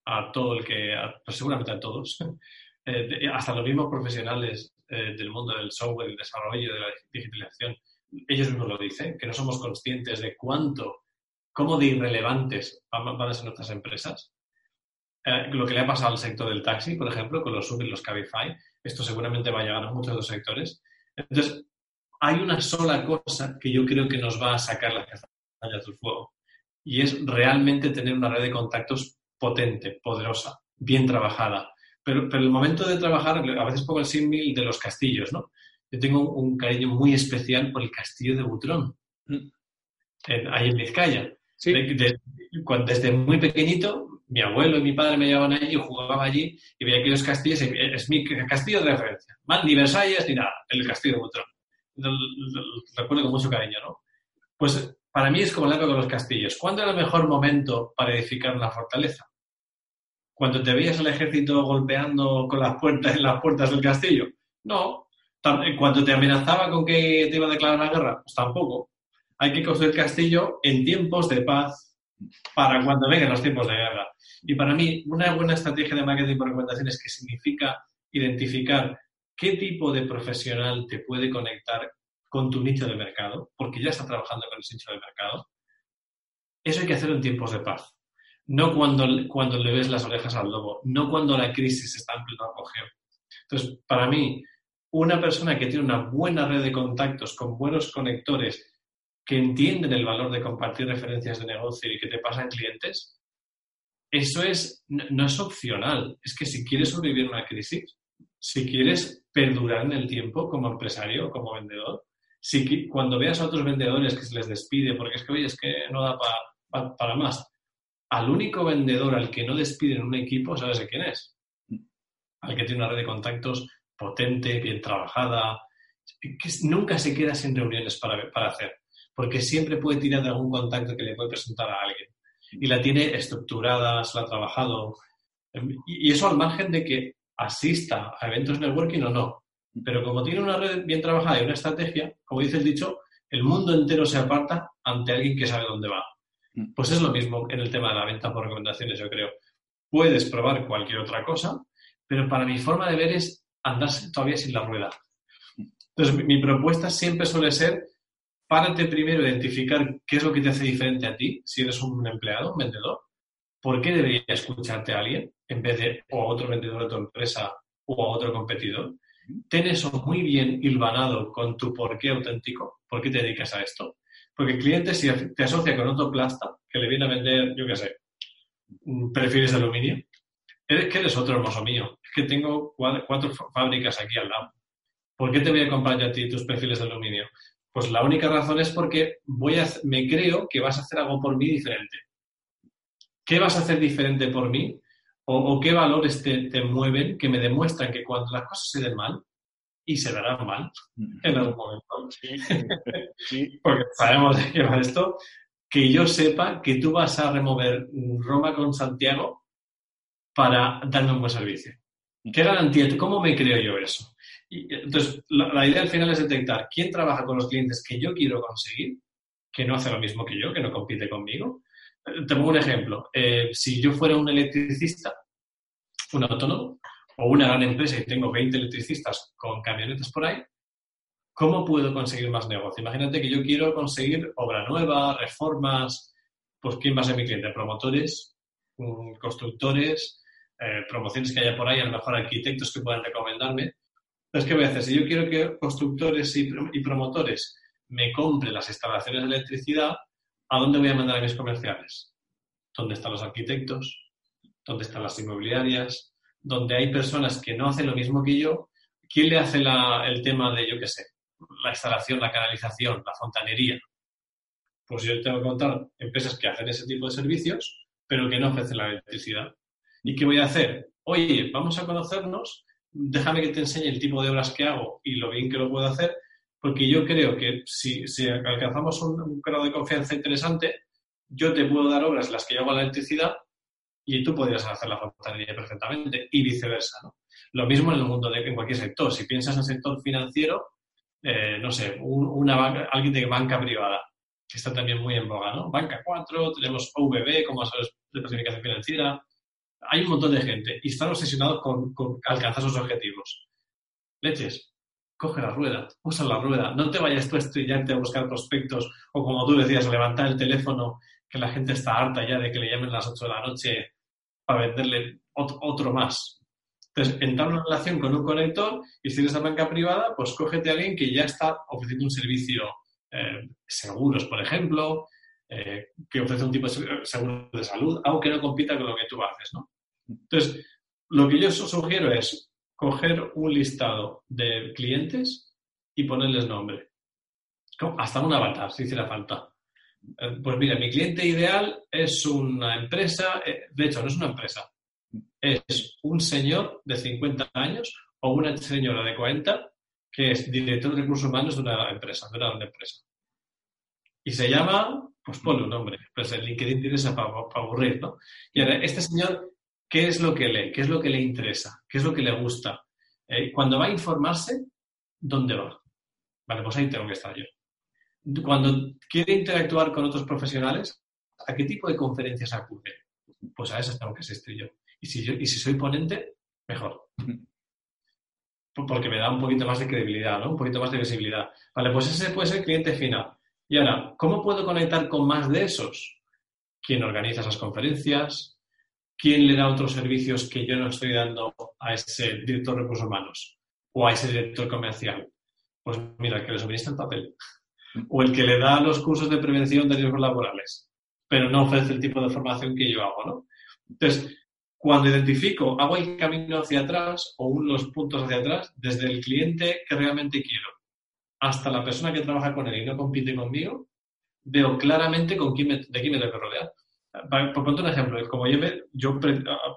a todo el que, pues seguramente a todos, eh, hasta los mismos profesionales eh, del mundo del software, del desarrollo, de la digitalización, ellos mismos lo dicen, que no somos conscientes de cuánto, cómo de irrelevantes van, a ser nuestras empresas. Eh, lo que le ha pasado al sector del taxi, por ejemplo, con los Uber y los Cabify, esto seguramente va a llegar a muchos de los sectores. Entonces, hay una sola cosa que yo creo que nos va a sacar las castañas del fuego y es realmente tener una red de contactos potente, poderosa, bien trabajada, Pero, pero el momento de trabajar, a veces pongo el símil de los castillos, ¿no? Yo tengo un cariño muy especial por el castillo de Butrón, mm. ahí en Vizcaya. desde muy pequeñito, mi abuelo y mi padre me llevaban allí, yo jugaba allí y veía aquellos castillos, es mi castillo de referencia. ni Versalles ni nada, el castillo de Butrón. Lo, recuerdo con mucho cariño, ¿no? Pues para mí es como la época de los castillos. ¿Cuándo era el mejor momento para edificar una fortaleza? Cuando te veías el ejército golpeando con las puertas en las puertas del castillo. No. Cuando te amenazaba con que te iba a declarar la guerra, pues tampoco. Hay que construir castillo en tiempos de paz para cuando vengan los tiempos de guerra. Y para mí, una buena estrategia de marketing por recomendaciones que significa identificar qué tipo de profesional te puede conectar con tu nicho de mercado, porque ya está trabajando con el nicho de mercado. Eso hay que hacerlo en tiempos de paz. No cuando, cuando le ves las orejas al lobo, no cuando la crisis está en pleno apogeo. Entonces, para mí, una persona que tiene una buena red de contactos con buenos conectores que entienden el valor de compartir referencias de negocio y que te pasan clientes, eso es, no es opcional. Es que si quieres sobrevivir una crisis, si quieres perdurar en el tiempo como empresario como vendedor, si cuando veas a otros vendedores que se les despide porque es que, oye, es que no da para más, al único vendedor al que no despiden en un equipo, ¿sabes de quién es? Al que tiene una red de contactos potente, bien trabajada, que nunca se queda sin reuniones para, para hacer, porque siempre puede tirar de algún contacto que le puede presentar a alguien. Y la tiene estructurada, se la ha trabajado. Y eso al margen de que asista a eventos networking o no. Pero como tiene una red bien trabajada y una estrategia, como dice el dicho, el mundo entero se aparta ante alguien que sabe dónde va. Mm. Pues es lo mismo en el tema de la venta por recomendaciones, yo creo. Puedes probar cualquier otra cosa, pero para mi forma de ver es andar todavía sin la rueda. Entonces, mi propuesta siempre suele ser, párate primero identificar qué es lo que te hace diferente a ti, si eres un empleado, un vendedor. ¿Por qué debería escucharte a alguien en vez de o a otro vendedor de tu empresa o a otro competidor? Ten eso muy bien hilvanado con tu porqué auténtico, por qué te dedicas a esto. Porque el cliente, si te asocia con otro plasta que le viene a vender, yo qué sé, perfiles de aluminio, eres que eres otro hermoso mío. Es que tengo cuatro, fábricas aquí al lado. ¿Por qué te voy a comprar yo a ti tus perfiles de aluminio? Pues la única razón es porque voy a, me creo que vas a hacer algo por mí diferente. ¿Qué vas a hacer diferente por mí? ¿O, qué valores te, te, mueven que me demuestran que cuando las cosas se den mal, y se darán mal en algún momento, sí, porque sabemos de qué va esto, que yo sepa que tú vas a remover Roma con Santiago para darme un buen servicio. ¿Qué garantía? ¿Cómo me creo yo eso? Y, entonces, la, idea al final es detectar quién trabaja con los clientes que yo quiero conseguir, que no hace lo mismo que yo, que no compite conmigo. Eh, te pongo un ejemplo. Eh, si yo fuera un electricista, un autónomo, o una gran empresa y tengo 20 electricistas con camionetas por ahí, ¿cómo puedo conseguir más negocio? Imagínate que yo quiero conseguir obra nueva, reformas, pues ¿quién va a ser mi cliente? Promotores, mm, constructores, eh, promociones que haya por ahí, a lo mejor arquitectos que puedan recomendarme. Entonces, ¿qué voy a hacer? Si yo quiero que constructores y, y promotores me compren las instalaciones de electricidad, ¿a dónde voy a mandar a mis comerciales? ¿Dónde están los arquitectos? ¿Dónde están las inmobiliarias? donde hay personas que no hacen lo mismo que yo, ¿quién le hace el tema de, yo qué sé, la instalación, la canalización, la fontanería? Pues yo tengo que contar empresas que hacen ese tipo de servicios, pero que no ofrecen la electricidad. ¿Y qué voy a hacer? Oye, vamos a conocernos, déjame que te enseñe el tipo de obras que hago y lo bien que lo puedo hacer, porque yo creo que si, alcanzamos un, un, grado de confianza interesante, yo te puedo dar obras las que yo hago la electricidad y tú podrías hacer la fontanería perfectamente y viceversa. Lo mismo en el mundo de en cualquier sector. Si piensas en el sector financiero, eh, no sé, una alguien de banca privada, que está también muy en boga, ¿no? Banca 4, tenemos OVB como asesores de planificación financiera. Hay un montón de gente y están obsesionados con alcanzar sus objetivos. Leches, coge la rueda, usa la rueda, no te vayas tú a estrellarte a buscar prospectos o como tú decías, levantar el teléfono que la gente está harta ya de que le llamen a las 8 de la noche para venderle otro más. Entonces, entrar en una relación con un conector y si eres la banca privada, pues cógete a alguien que ya está ofreciendo un servicio eh, seguros, por ejemplo, eh, que ofrece un tipo de seguro de salud, aunque no compita con lo que tú haces, ¿no? Entonces, Lo que yo sugiero es coger un listado de clientes y ponerles nombre. Hasta un avatar, si hiciera falta. Eh, pues mira, mi cliente ideal es una empresa, eh, de hecho, no es una empresa, es un señor de 50 años o una señora de 40 que es director de recursos humanos de una empresa, de una gran empresa. Y se llama, pues ponle un nombre, pues el LinkedIn tiene esa para, aburrir, ¿no? Y ahora, este señor, ¿qué es lo que lee? ¿Qué es lo que le interesa? ¿Qué es lo que le gusta? Eh, cuando va a informarse, ¿dónde va? Vale, pues ahí tengo que estar yo. Cuando quiere interactuar con otros profesionales, ¿a qué tipo de conferencias acude? Pues a esas tengo que asistir yo. Y si, yo, y si soy ponente, mejor. Porque me da un poquito más de credibilidad, ¿no? Un poquito más de visibilidad. Vale, pues ese puede ser el cliente final. Y ahora, ¿cómo puedo conectar con más de esos? ¿Quién organiza esas conferencias? ¿Quién le da otros servicios que yo no estoy dando a ese director de recursos humanos o a ese director comercial? Pues mira, el que le suministra el papel o el que le da los cursos de prevención de riesgos laborales, pero no ofrece el tipo de formación que yo hago, ¿no? Entonces, cuando identifico, hago el camino hacia atrás o los puntos hacia atrás, desde el cliente que realmente quiero hasta la persona que trabaja con él y no compite conmigo, veo claramente con quién de quién me tengo que rodear. Por ponerte un ejemplo, como yo, me, yo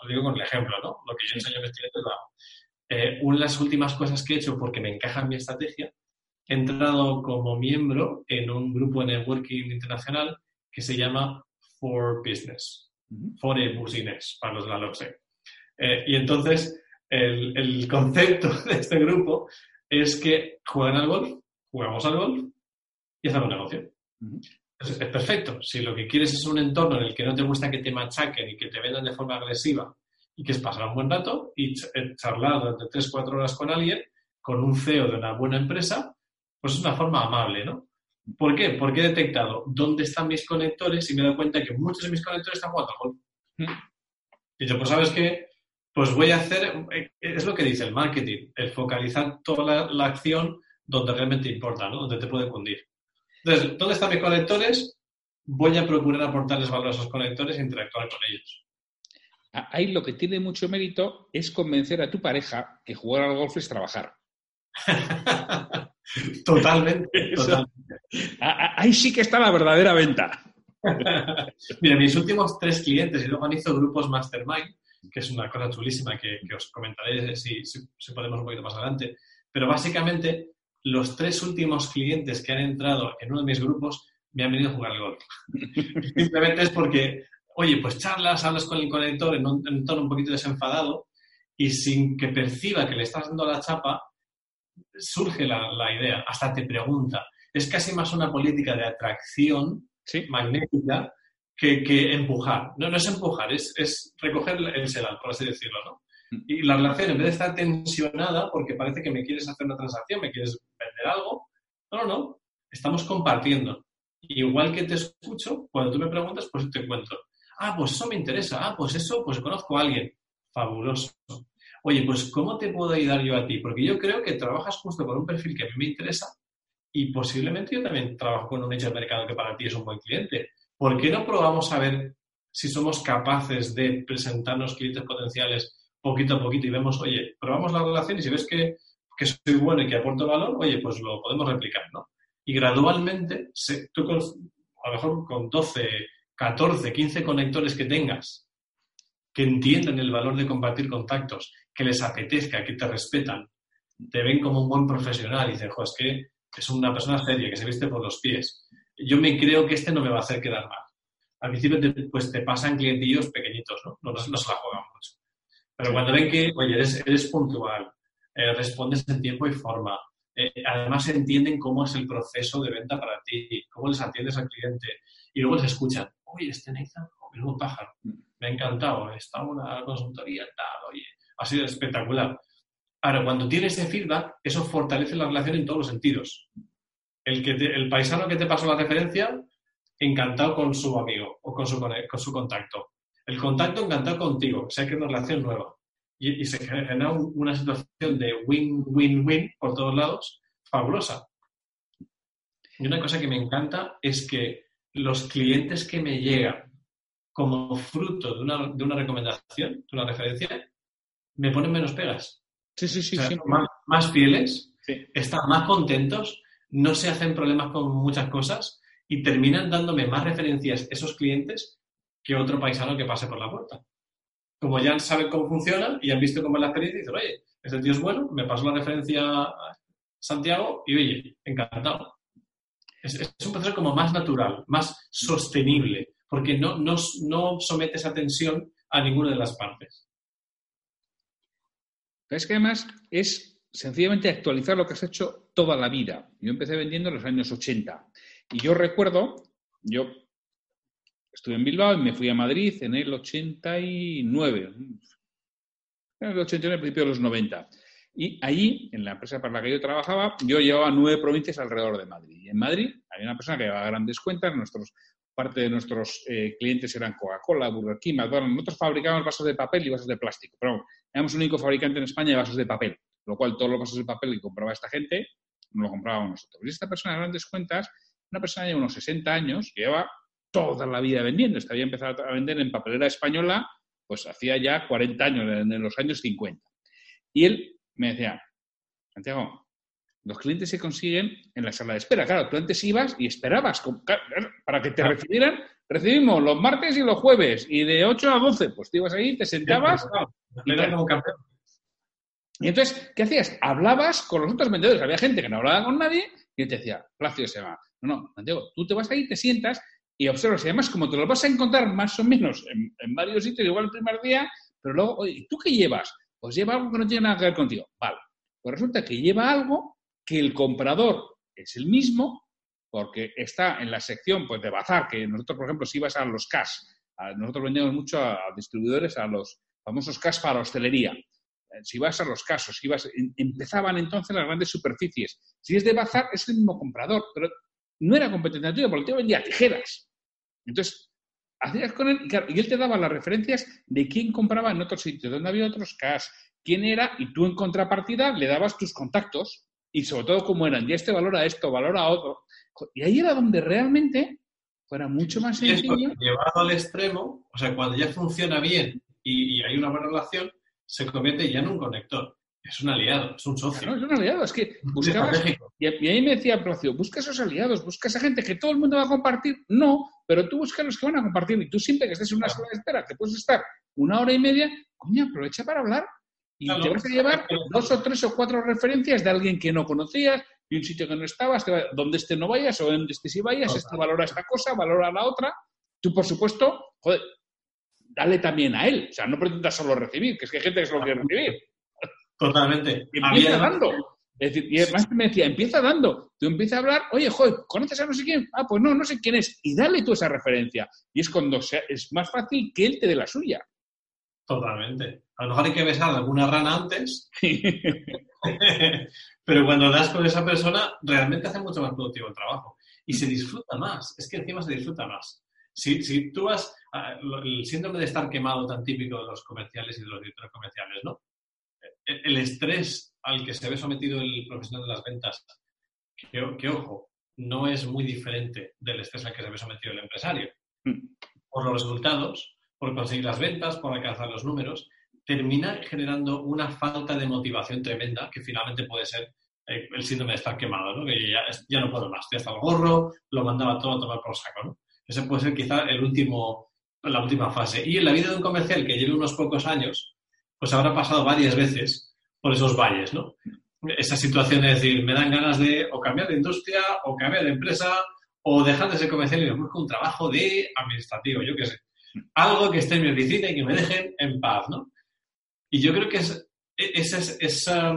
digo con el ejemplo, ¿no? Lo que yo enseño a mis clientes eh, una de las últimas cosas que he hecho porque me encaja en mi estrategia he entrado como miembro en un grupo de networking internacional que se llama For Business, For Business, para los de la LOCSE. Eh, y entonces, el, concepto de este grupo es que juegan al golf, jugamos al golf y hacemos negocio. Es, perfecto. Si lo que quieres es un entorno en el que no te gusta que te machaquen y que te vendan de forma agresiva y que es pasar un buen rato y eh, charlar durante 3-4 horas con alguien, con un CEO de una buena empresa, pues es una forma amable, ¿no? ¿Por qué? Porque he detectado dónde están mis conectores y me he dado cuenta que muchos de mis conectores están jugando golf. Y yo, pues, ¿sabes qué? Pues voy a hacer, es lo que dice el marketing, el focalizar toda la, acción donde realmente importa, ¿no? Donde te puede cundir. Entonces, ¿dónde están mis conectores? Voy a procurar aportarles valor a esos conectores e interactuar con ellos. Ahí lo que tiene mucho mérito es convencer a tu pareja que jugar al golf es trabajar. Totalmente. Ahí sí que está la verdadera venta. Mira, mis últimos tres clientes, y luego han hizo grupos Mastermind, que es una cosa chulísima que, os comentaré si, si, podemos un poquito más adelante. Pero básicamente, los tres últimos clientes que han entrado en uno de mis grupos me han venido a jugar al golf. Simplemente es porque, oye, pues charlas, hablas con el conector en un, en un tono un poquito desenfadado y sin que perciba que le estás dando la chapa, surge la, idea, hasta te pregunta. Es casi más una política de atracción magnética que, empujar. No, no es empujar, es, recoger el sedal, por así decirlo, ¿no? Y la relación, en vez de estar tensionada porque parece que me quieres hacer una transacción, me quieres vender algo, no, no, no, estamos compartiendo. Igual que te escucho, cuando tú me preguntas, pues te cuento. Ah, pues eso me interesa. Ah, pues eso, pues conozco a alguien. Fabuloso oye, pues ¿cómo te puedo ayudar yo a ti? Porque yo creo que trabajas justo con un perfil que a mí me interesa y posiblemente yo también trabajo con un nicho de mercado que para ti es un buen cliente. ¿Por qué no probamos a ver si somos capaces de presentarnos clientes potenciales poquito a poquito y vemos, oye, probamos la relación y si ves que, que soy bueno y que aporto valor, oye, pues lo podemos replicar, ¿no? Y gradualmente, tú con, a lo mejor con 12, 14, 15 conectores que tengas que entiendan el valor de compartir contactos, que les apetezca, que te respetan, te ven como un buen profesional y dicen, jo, es que es una persona seria, que se viste por los pies. Yo me creo que este no me va a hacer quedar mal. Al principio te, pues te pasan clientillos pequeñitos, ¿no? No, se la juegan mucho. Pero cuando ven que, oye, eres, puntual, eh, respondes en tiempo y forma, eh, además entienden cómo es el proceso de venta para ti, cómo les atiendes al cliente y luego les escuchan, oye, este Nathan, oh, un pájaro me ha encantado, está una consultoría, tal, oye, ha sido espectacular. Ahora, cuando tienes ese feedback, eso fortalece la relación en todos los sentidos. El, que el paisano que te pasó la referencia, encantado con su amigo o con su, con su contacto. El contacto encantado contigo, o sea que es una relación nueva. Y, se genera una situación de win-win-win por todos lados, fabulosa. Y una cosa que me encanta es que los clientes que me llegan como fruto de una, recomendación, de una referencia, me ponen menos pegas. Sí, sí, sí. O sea, sí. más, más fieles, Sí. están más contentos, no se hacen problemas con muchas cosas y terminan dándome más referencias esos clientes que otro paisano que pase por la puerta. Como ya saben cómo funciona y han visto cómo es la experiencia, dicen, oye, este tío es bueno, me pasó la referencia a Santiago y oye, encantado. Es, un proceso como más natural, más sostenible, porque no, no, no somete esa tensión a ninguna de las partes. Es que además es sencillamente actualizar lo que has hecho toda la vida. Yo empecé vendiendo en los años 80. Y yo recuerdo, yo estuve en Bilbao y me fui a Madrid en el 89. En el 89, al principio de los 90. Y allí, en la empresa para la que yo trabajaba, yo llevaba nueve provincias alrededor de Madrid. Y en Madrid había una persona que llevaba grandes cuentas, nuestros, parte de nuestros eh, clientes eran Coca-Cola, Burger King, McDonald's. Nosotros fabricábamos vasos de papel y vasos de plástico. Pero éramos el único fabricante en España de vasos de papel. Lo cual, todos los vasos de papel que compraba esta gente, no lo comprábamos nosotros. Y esta persona de grandes cuentas, una persona de unos 60 años, que lleva toda la vida vendiendo. Esta había empezado a vender en papelera española, pues hacía ya 40 años, en los años 50. Y él me decía, Santiago, los clientes se consiguen en la sala de espera. Claro, tú antes ibas y esperabas para que te Claro. recibieran. Recibimos los martes y los jueves y de 8 a 12, pues te ibas ahí, te sentabas campeón. y entonces, ¿qué hacías? Hablabas con los otros vendedores. Había gente que no hablaba con nadie y te decía, Plácido se llama. No, no, Santiago, tú te vas ahí, te sientas y observas. Y además, como te lo vas a encontrar más o menos en, varios sitios, igual el primer día, pero luego, oye, ¿tú qué llevas? Pues lleva algo que no tiene nada que ver contigo. Vale. Pues resulta que lleva algo que el comprador es el mismo, porque está en la sección pues, de bazar, que nosotros, por ejemplo, si ibas a los cash, a- nosotros vendemos mucho a, distribuidores, a los famosos cash para hostelería. Eh, Si vas a los casos, si vas, em- empezaban entonces las grandes superficies. Si es de bazar, es el mismo comprador, pero no era competencia tuya, porque el tío vendía tijeras. Entonces, hacías con él, y, claro, y él te daba las referencias de quién compraba en otros sitios, donde había otros cash, quién era, y tú en contrapartida le dabas tus contactos y sobre todo cómo eran. Y este valora esto, valora otro. Y ahí era donde realmente fuera mucho más sencillo. llevado al extremo, o sea, cuando ya funciona bien y, y hay una buena relación, se convierte ya en un conector. Es un aliado, es un socio. No, es un aliado, es que buscabas. Y, a- y ahí me decía Placio, busca esos aliados, busca esa gente que todo el mundo va a compartir. No, pero tú busca los que van a compartir. Y tú siempre que estés en una sala de espera, que puedes estar una hora y media, coño, aprovecha para hablar. Y Claro. te vas a llevar dos o tres o cuatro referencias de alguien que no conocías, de un sitio que no estabas, donde este no vayas o donde este sí vayas, Total. este valora esta cosa, valora la otra. Tú, por supuesto, joder, dale también a él. O sea, no pretendas solo recibir, que es que hay gente que solo quiere recibir. Totalmente. Empieza Había- dando. Es decir, y además me decía, empieza dando. Tú empiezas a hablar, oye, joder, ¿conoces a no sé quién? Ah, pues no, no sé quién es. Y dale tú esa referencia. Y es cuando se- es más fácil que él te dé la suya. Totalmente. A lo mejor hay que besar a alguna rana antes, pero cuando das con esa persona, realmente hace mucho más productivo el trabajo. Y se disfruta más. Es que encima se disfruta más. Si, si tú vas. el síndrome de estar quemado tan típico de los comerciales y de los directores comerciales, ¿no? El, estrés al que se ve sometido el profesional de las ventas, que, que, ojo, no es muy diferente del estrés al que se ve sometido el empresario. Por los resultados, por conseguir las ventas, por alcanzar los números, termina generando una falta de motivación tremenda que finalmente puede ser eh, el síndrome de estar quemado, ¿no? que ya no puedo más, ya está el gorro, lo mandaba todo a tomar por saco. ¿no? Ese puede ser quizá el último, la última fase. Y en la vida de un comercial que lleve unos pocos años, pues habrá pasado varias veces por esos valles, ¿no? Esa situación es decir, me dan ganas de o cambiar de industria, o cambiar de empresa, o dejar de ser comercial y me busco un trabajo de administrativo, yo qué sé. Algo que esté en mi oficina y que me dejen en paz, ¿no? Y yo creo que es, esa, es- esa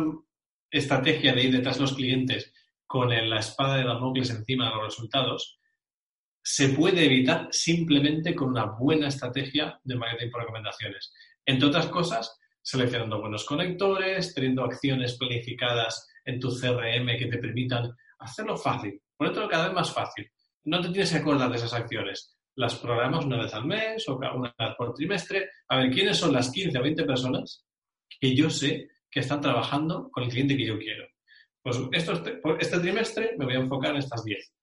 estrategia de ir detrás de los clientes con la espada de Damocles encima de los resultados se puede evitar simplemente con una buena estrategia de marketing por recomendaciones. Entre otras cosas, seleccionando buenos conectores, teniendo acciones planificadas en tu CRM que te permitan hacerlo fácil, ponértelo cada vez más fácil. No te tienes que acordar de esas acciones. Las programas una vez al mes o una vez por trimestre. A ver, ¿quiénes son las 15 o 20 personas que yo sé que están trabajando con el cliente que yo quiero? Pues por este trimestre me voy a enfocar en estas 10.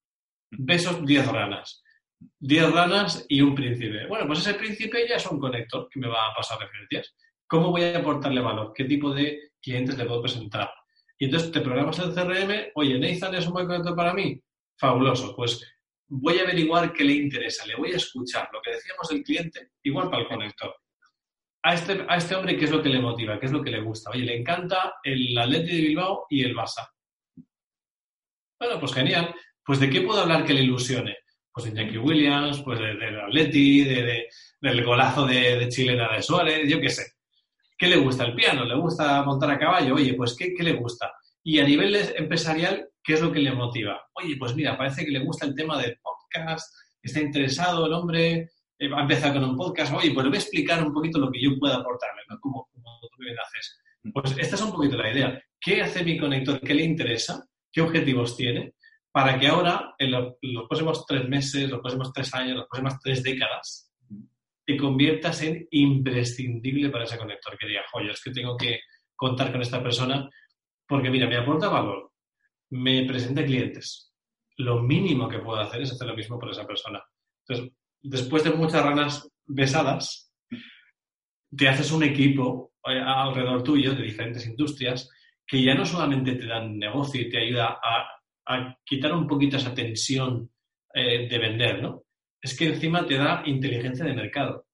Besos 10 ranas. 10 ranas y un príncipe. Bueno, pues ese príncipe ya es un conector que me va a pasar referencias. ¿Cómo voy a aportarle valor? ¿Qué tipo de clientes le puedo presentar? Y entonces te programas el CRM, oye, Nathan es un buen conector para mí. Fabuloso, pues voy a averiguar qué le interesa, le voy a escuchar. Lo que decíamos del cliente, igual para el conector. A este, a este hombre, ¿qué es lo que le motiva? ¿Qué es lo que le gusta? Oye, le encanta el Atleti de Bilbao y el Barça. Bueno, pues genial. Pues ¿de qué puedo hablar que le ilusione? Pues de Jackie Williams, pues del Atleti, de, del golazo de, de Chilena de Suárez, yo qué sé. ¿Qué le gusta? ¿El piano? ¿Le gusta montar a caballo? Oye, pues ¿qué, qué le gusta? Y a nivel empresarial, ¿qué es lo que le motiva? Oye, pues mira, parece que le gusta el tema del podcast, está interesado el hombre, eh, va a empezar con un podcast, oye, pues le voy a explicar un poquito lo que yo puedo aportarle, ¿no? Como, como tú bien haces. Pues esta es un poquito la idea. ¿Qué hace mi conector? ¿Qué le interesa? ¿Qué objetivos tiene? Para que ahora, en los próximos tres meses, los próximos tres años, las próximas tres décadas, te conviertas en imprescindible para ese conector. Que diga, joya, es que tengo que contar con esta persona porque, mira, me aporta valor, me presenta clientes. Lo mínimo que puedo hacer es hacer lo mismo por esa persona. Entonces, después de muchas ranas besadas, te haces un equipo eh, alrededor tuyo de diferentes industrias que ya no solamente te dan negocio y te ayuda a, quitar un poquito esa tensión eh, de vender, ¿no? Es que encima te da inteligencia de mercado,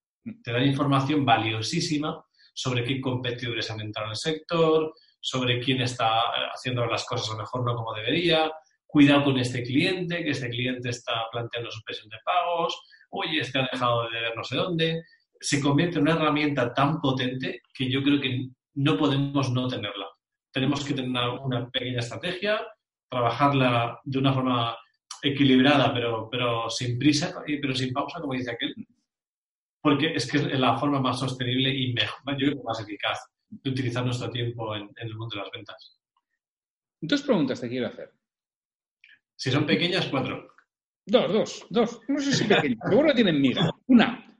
te da información valiosísima sobre qué competidores han entrado en el sector, sobre quién está haciendo las cosas a lo mejor no como debería, cuidado con este cliente, que este cliente está planteando suspensión de pagos, oye, este ha dejado de ver no sé dónde. Se convierte en una herramienta tan potente que yo creo que no podemos no tenerla. Tenemos que tener una pequeña estrategia, trabajarla de una forma equilibrada, pero, pero sin prisa, pero sin pausa, como dice aquel, porque es que es la forma más sostenible y mejor, yo creo más eficaz de utilizar nuestro tiempo en, el mundo de las ventas. Dos preguntas te quiero hacer. Si son pequeñas, cuatro. Dos, dos, dos. No sé si pequeñas. Seguro que tienen miga. Una,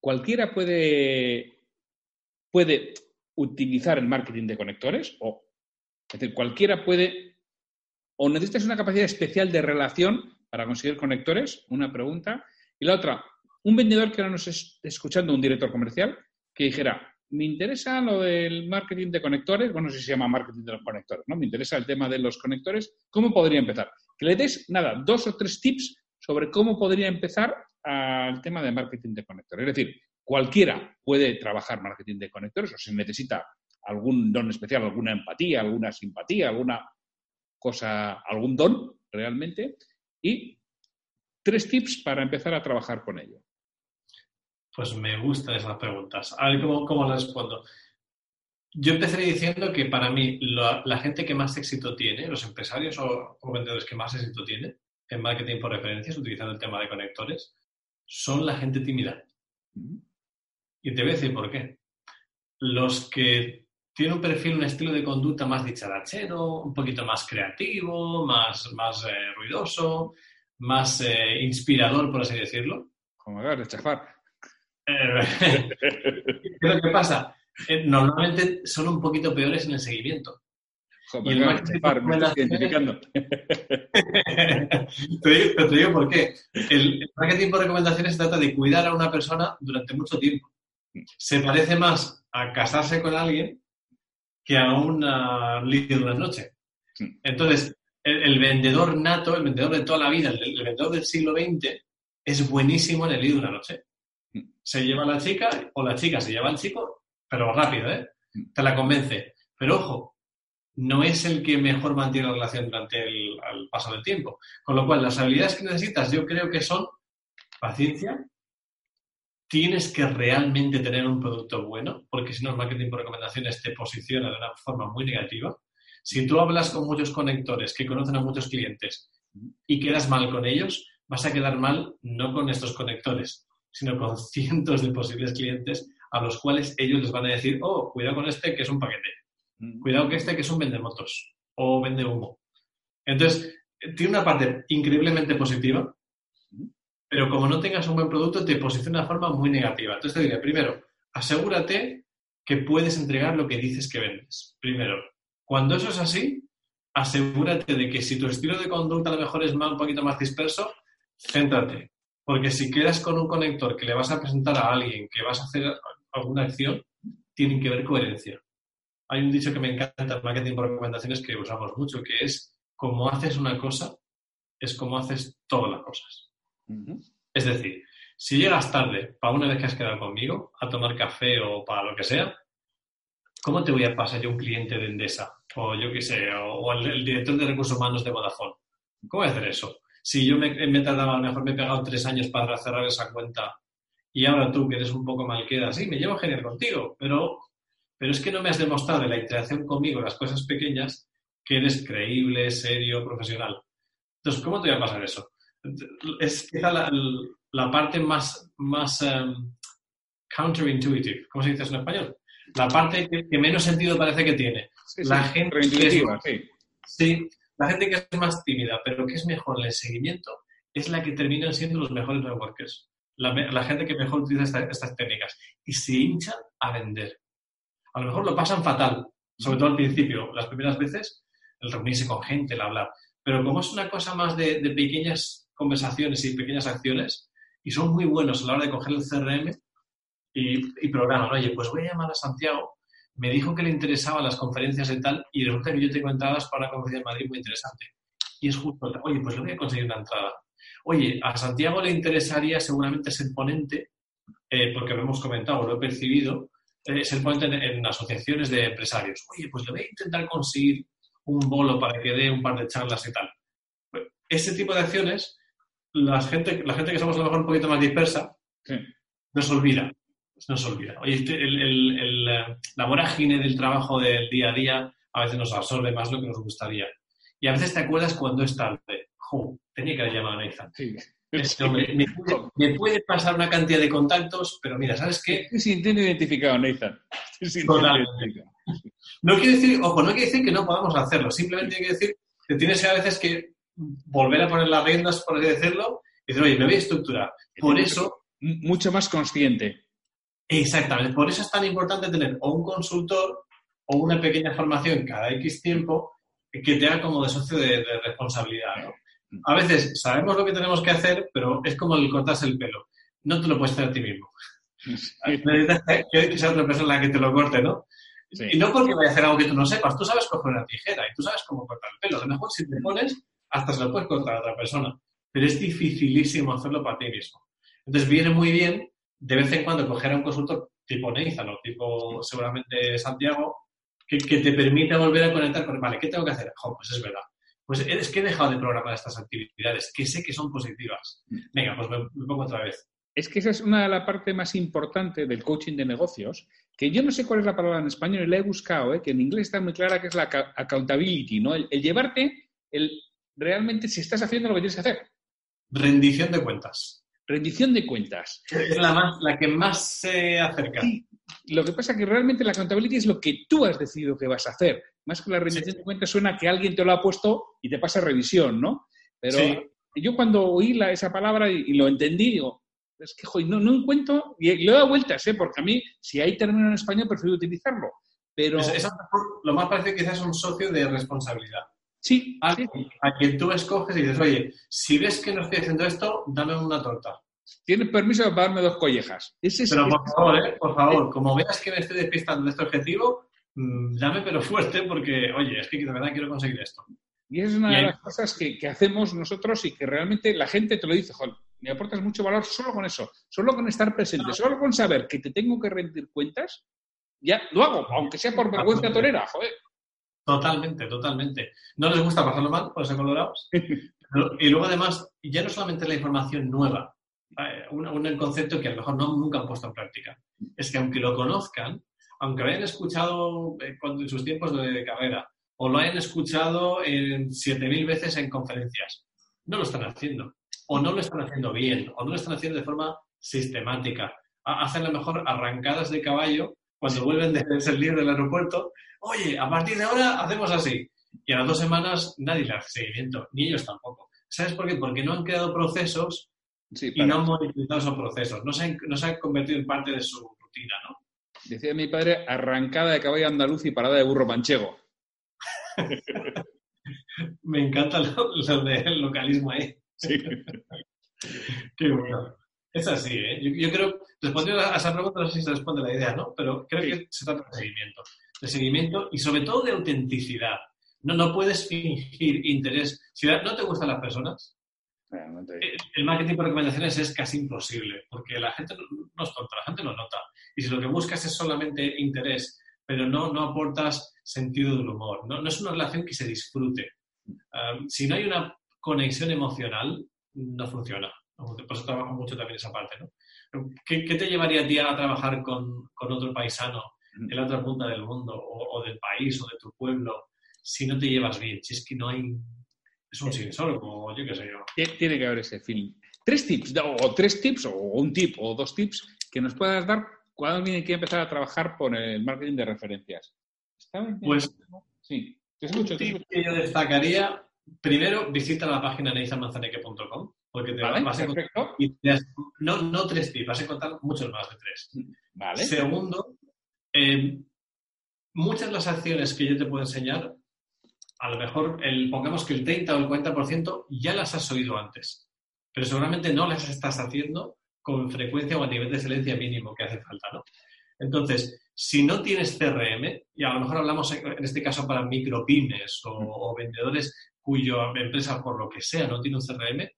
cualquiera puede, puede utilizar el marketing de conectores o, es decir, cualquiera puede ¿O necesitas una capacidad especial de relación para conseguir conectores? Una pregunta. Y la otra, un vendedor que ahora nos esté escuchando, un director comercial, que dijera, me interesa lo del marketing de conectores, bueno, no sé si se llama marketing de los conectores, ¿no? Me interesa el tema de los conectores, ¿cómo podría empezar? Que le des, nada, dos o tres tips sobre cómo podría empezar al tema de marketing de conectores. Es decir, cualquiera puede trabajar marketing de conectores o si necesita algún don especial, alguna empatía, alguna simpatía, alguna cosa, algún don realmente, y tres tips para empezar a trabajar con ello. Pues me gustan esas preguntas. A ver cómo, cómo las respondo. Yo empezaré diciendo que para mí la, gente que más éxito tiene, los empresarios o, vendedores que más éxito tiene en marketing por referencias, utilizando el tema de conectores, son la gente tímida. Y te voy a decir por qué. Los que tiene un perfil, un estilo de conducta más dicharachero, un poquito más creativo, más, más eh, ruidoso, más eh, inspirador, por así decirlo. Como ver, de chafar. Eh, ¿Qué que pasa? normalmente son un poquito peores en el seguimiento. y el marketing chafar, me estás identificando. pero te digo por qué. El, el marketing por recomendaciones trata de cuidar a una persona durante mucho tiempo. Se parece más a casarse con alguien que a un líder de una noche. Entonces, el, vendedor nato, el vendedor de toda la vida, el, vendedor del siglo XX, es buenísimo en el líder de una noche. Se lleva a la chica o la chica se lleva al chico, pero rápido, ¿eh? Te la convence. Pero ojo, no es el que mejor mantiene la relación durante el, el paso del tiempo. Con lo cual, las habilidades que necesitas yo creo que son paciencia, tienes que realmente tener un producto bueno, porque si no el marketing por recomendaciones te posiciona de una forma muy negativa. Si tú hablas con muchos conectores que conocen a muchos clientes y quedas mal con ellos, vas a quedar mal no con estos conectores, sino con cientos de posibles clientes a los cuales ellos les van a decir, oh, cuidado con este que es un paquete, cuidado con este que es un vendemotos o vende humo. Entonces, tiene una parte increíblemente positiva, pero como no tengas un buen producto, te posiciona de una forma muy negativa. Entonces te diré, primero, asegúrate que puedes entregar lo que dices que vendes. Primero, cuando eso es así, asegúrate de que si tu estilo de conducta a lo mejor es más, un poquito más disperso, céntrate. Porque si quedas con un conector que le vas a presentar a alguien, que vas a hacer alguna acción, tienen que ver coherencia. Hay un dicho que me encanta en marketing por recomendaciones que usamos mucho, que es como haces una cosa, es como haces todas las cosas. Es decir, si llegas tarde para una vez que has quedado conmigo a tomar café o para lo que sea, ¿cómo te voy a pasar yo un cliente de Endesa? O yo qué sé, o, el, director de recursos humanos de Vodafone. ¿Cómo voy a hacer eso? Si yo me, me he tardado, a lo mejor me he pegado tres años para cerrar esa cuenta y ahora tú, que eres un poco mal queda, sí, me llevo genial contigo, pero, pero es que no me has demostrado en la interacción conmigo las cosas pequeñas que eres creíble, serio, profesional. Entonces, ¿cómo te voy a pasar eso? Es quizá la, parte más, más um, counterintuitive, ¿cómo se dice eso en español? La parte que, menos sentido parece que tiene. la gente que es, sí. sí, la gente que es más tímida, pero que es mejor en el seguimiento, es la que terminan siendo los mejores networkers. La, la gente que mejor utiliza estas técnicas. Y se hinchan a vender. A lo mejor lo pasan fatal, sobre todo al principio, las primeras veces, el reunirse con gente, el hablar. Pero como es una cosa más de, pequeñas conversaciones y pequeñas acciones, y son muy buenos a la hora de coger el CRM y, y programan, oye, pues voy a llamar a Santiago, me dijo que le interesaban las conferencias y tal, y resulta que yo tengo entradas para una conferencia de Madrid muy interesante. Y es justo, oye, pues le voy a conseguir una entrada. Oye, a Santiago le interesaría seguramente ser ponente, eh, porque lo hemos comentado, lo he percibido, eh, ser ponente en, asociaciones de empresarios. Oye, pues le voy a intentar conseguir un bolo para que dé un par de charlas y tal. Ese tipo de acciones, la gente, la gente que somos a lo mejor un poquito más dispersa, nos olvida. Nos olvida. Oye, este, el, eh, la vorágine del trabajo del día a día a veces nos absorbe más lo que nos gustaría. Y a veces te acuerdas cuando es tarde. Jo, tenía que haber llamado a Nathan. me, puede, pasar una cantidad de contactos, pero mira, ¿sabes qué? Estoy sintiendo identificado, Nathan. No quiere decir, ojo, no quiere decir que no podamos hacerlo, simplemente quiere decir que tienes a veces que volver a poner las riendas, por así decirlo, y decir, oye, me voy a estructurar. Por eso... Mucho más consciente. Exactamente, por eso es tan importante tener o un consultor o una pequeña formación cada X tiempo que te haga como de socio de, responsabilidad. A veces sabemos lo que tenemos que hacer, pero es como el cortarse el pelo. No te lo puedes hacer a ti mismo. Necesitas que sea otra persona la que te lo corte, ¿no? Y no porque vaya a hacer algo que tú no sepas, tú sabes coger una tijera y tú sabes cómo cortar el pelo. A lo mejor si te pones, hasta se lo puedes cortar a otra persona. Pero es dificilísimo hacerlo para ti mismo. Entonces viene muy bien de vez en cuando coger a un consultor tipo Nathan o tipo seguramente Santiago que, te permita volver a conectar con, vale, ¿qué tengo que hacer? pues es verdad. Pues es que he dejado de programar estas actividades, que sé que son positivas. Venga, pues me pongo otra vez es que esa es una de las partes más importantes del coaching de negocios, que yo no sé cuál es la palabra en español y la he buscado, ¿eh? que en inglés está muy clara que es la accountability, ¿no? El, llevarte el realmente si estás haciendo lo que tienes que hacer. Rendición de cuentas. Rendición de cuentas. Es la, más, la que más se acerca. Lo que pasa es que realmente la accountability es lo que tú has decidido que vas a hacer. Más que la rendición de cuentas suena que alguien te lo ha puesto y te pasa revisión, ¿no? Pero yo cuando oí la, esa palabra y, y, lo entendí, digo, es que, joder, no, no encuentro, y le doy vueltas, ¿eh? porque a mí, si hay término en español, prefiero utilizarlo. Pero... Lo más parece que es un socio de responsabilidad. Sí, a, quien tú escoges y dices, oye, si ves que no estoy haciendo esto, dame una torta. Tienes permiso para darme dos collejas. pero por favor, ¿eh? por favor, como veas que me estoy despistando de este objetivo, mm, dame pero fuerte porque, oye, es que de verdad quiero conseguir esto. Y es una de las cosas que, que, hacemos nosotros y que realmente la gente te lo dice, joder, me aportas mucho valor solo con eso, solo con estar presente, solo con saber que te tengo que rendir cuentas, ya lo hago, aunque sea por vergüenza torera, joder. Totalmente, totalmente. No les gusta pasarlo mal, por ser colorados. y luego, además, ya no solamente la información nueva, eh, un, concepto que a lo mejor no, nunca han puesto en práctica. Es que aunque lo conozcan, aunque lo hayan escuchado eh, en sus tiempos de carrera, o lo hayan escuchado en 7.000 veces en conferencias, no lo están haciendo o no lo están haciendo bien, o no lo están haciendo de forma sistemática. Hacen a lo mejor arrancadas de caballo cuando vuelven de ser del aeropuerto. Oye, a partir de ahora hacemos así. Y a las dos semanas nadie le hace seguimiento, ni ellos tampoco. ¿Sabes por qué? Porque no han creado procesos y no han monitorizado esos procesos. No se, han, no se han convertido en parte de su rutina, ¿no? Decía mi padre, arrancada de caballo andaluz y parada de burro manchego. Me encanta lo, lo del localismo ahí. Sí. Qué bueno. Es así, ¿eh? Yo, creo, respondiendo a esa pregunta, no sé si se responde la idea, ¿no? Pero creo que se trata de seguimiento. De seguimiento y sobre todo de autenticidad. No, no puedes fingir interés. Si no te gustan las personas, eh, el marketing por recomendaciones es casi imposible, porque la gente no es tonta, la gente lo nota. Y si lo que buscas es solamente interés, pero no, no aportas sentido del humor, no, no es una relación que se disfrute. si no hay una conexión emocional, no funciona. Por eso trabajo mucho también esa parte. ¿no? ¿Qué, ¿Qué, te llevaría a ti a trabajar con, con otro paisano en la otra punta del mundo o, o, del país o de tu pueblo si no te llevas bien? Si es que no hay... Es un o yo qué sé yo. Tiene que haber ese feeling. Tres tips, o tres tips, o un tip, o dos tips que nos puedas dar cuando alguien quiere empezar a trabajar por el marketing de referencias. Pues, sí. Te escucho, te escucho. que yo destacaría primero visita la página neizanmanzaneque.com porque te vas a encontrar no, no tres tips, vas a encontrar muchos más de tres. Vale. Segundo, eh, muchas de las acciones que yo te puedo enseñar, a lo mejor el, pongamos que el 30 o el 40% ya las has oído antes, pero seguramente no las estás haciendo con frecuencia o a nivel de excelencia mínimo que hace falta, ¿no? Entonces, si no tienes CRM, y a lo mejor hablamos en este caso para micropymes o, o vendedores cuya empresa, por lo que sea, no tiene un CRM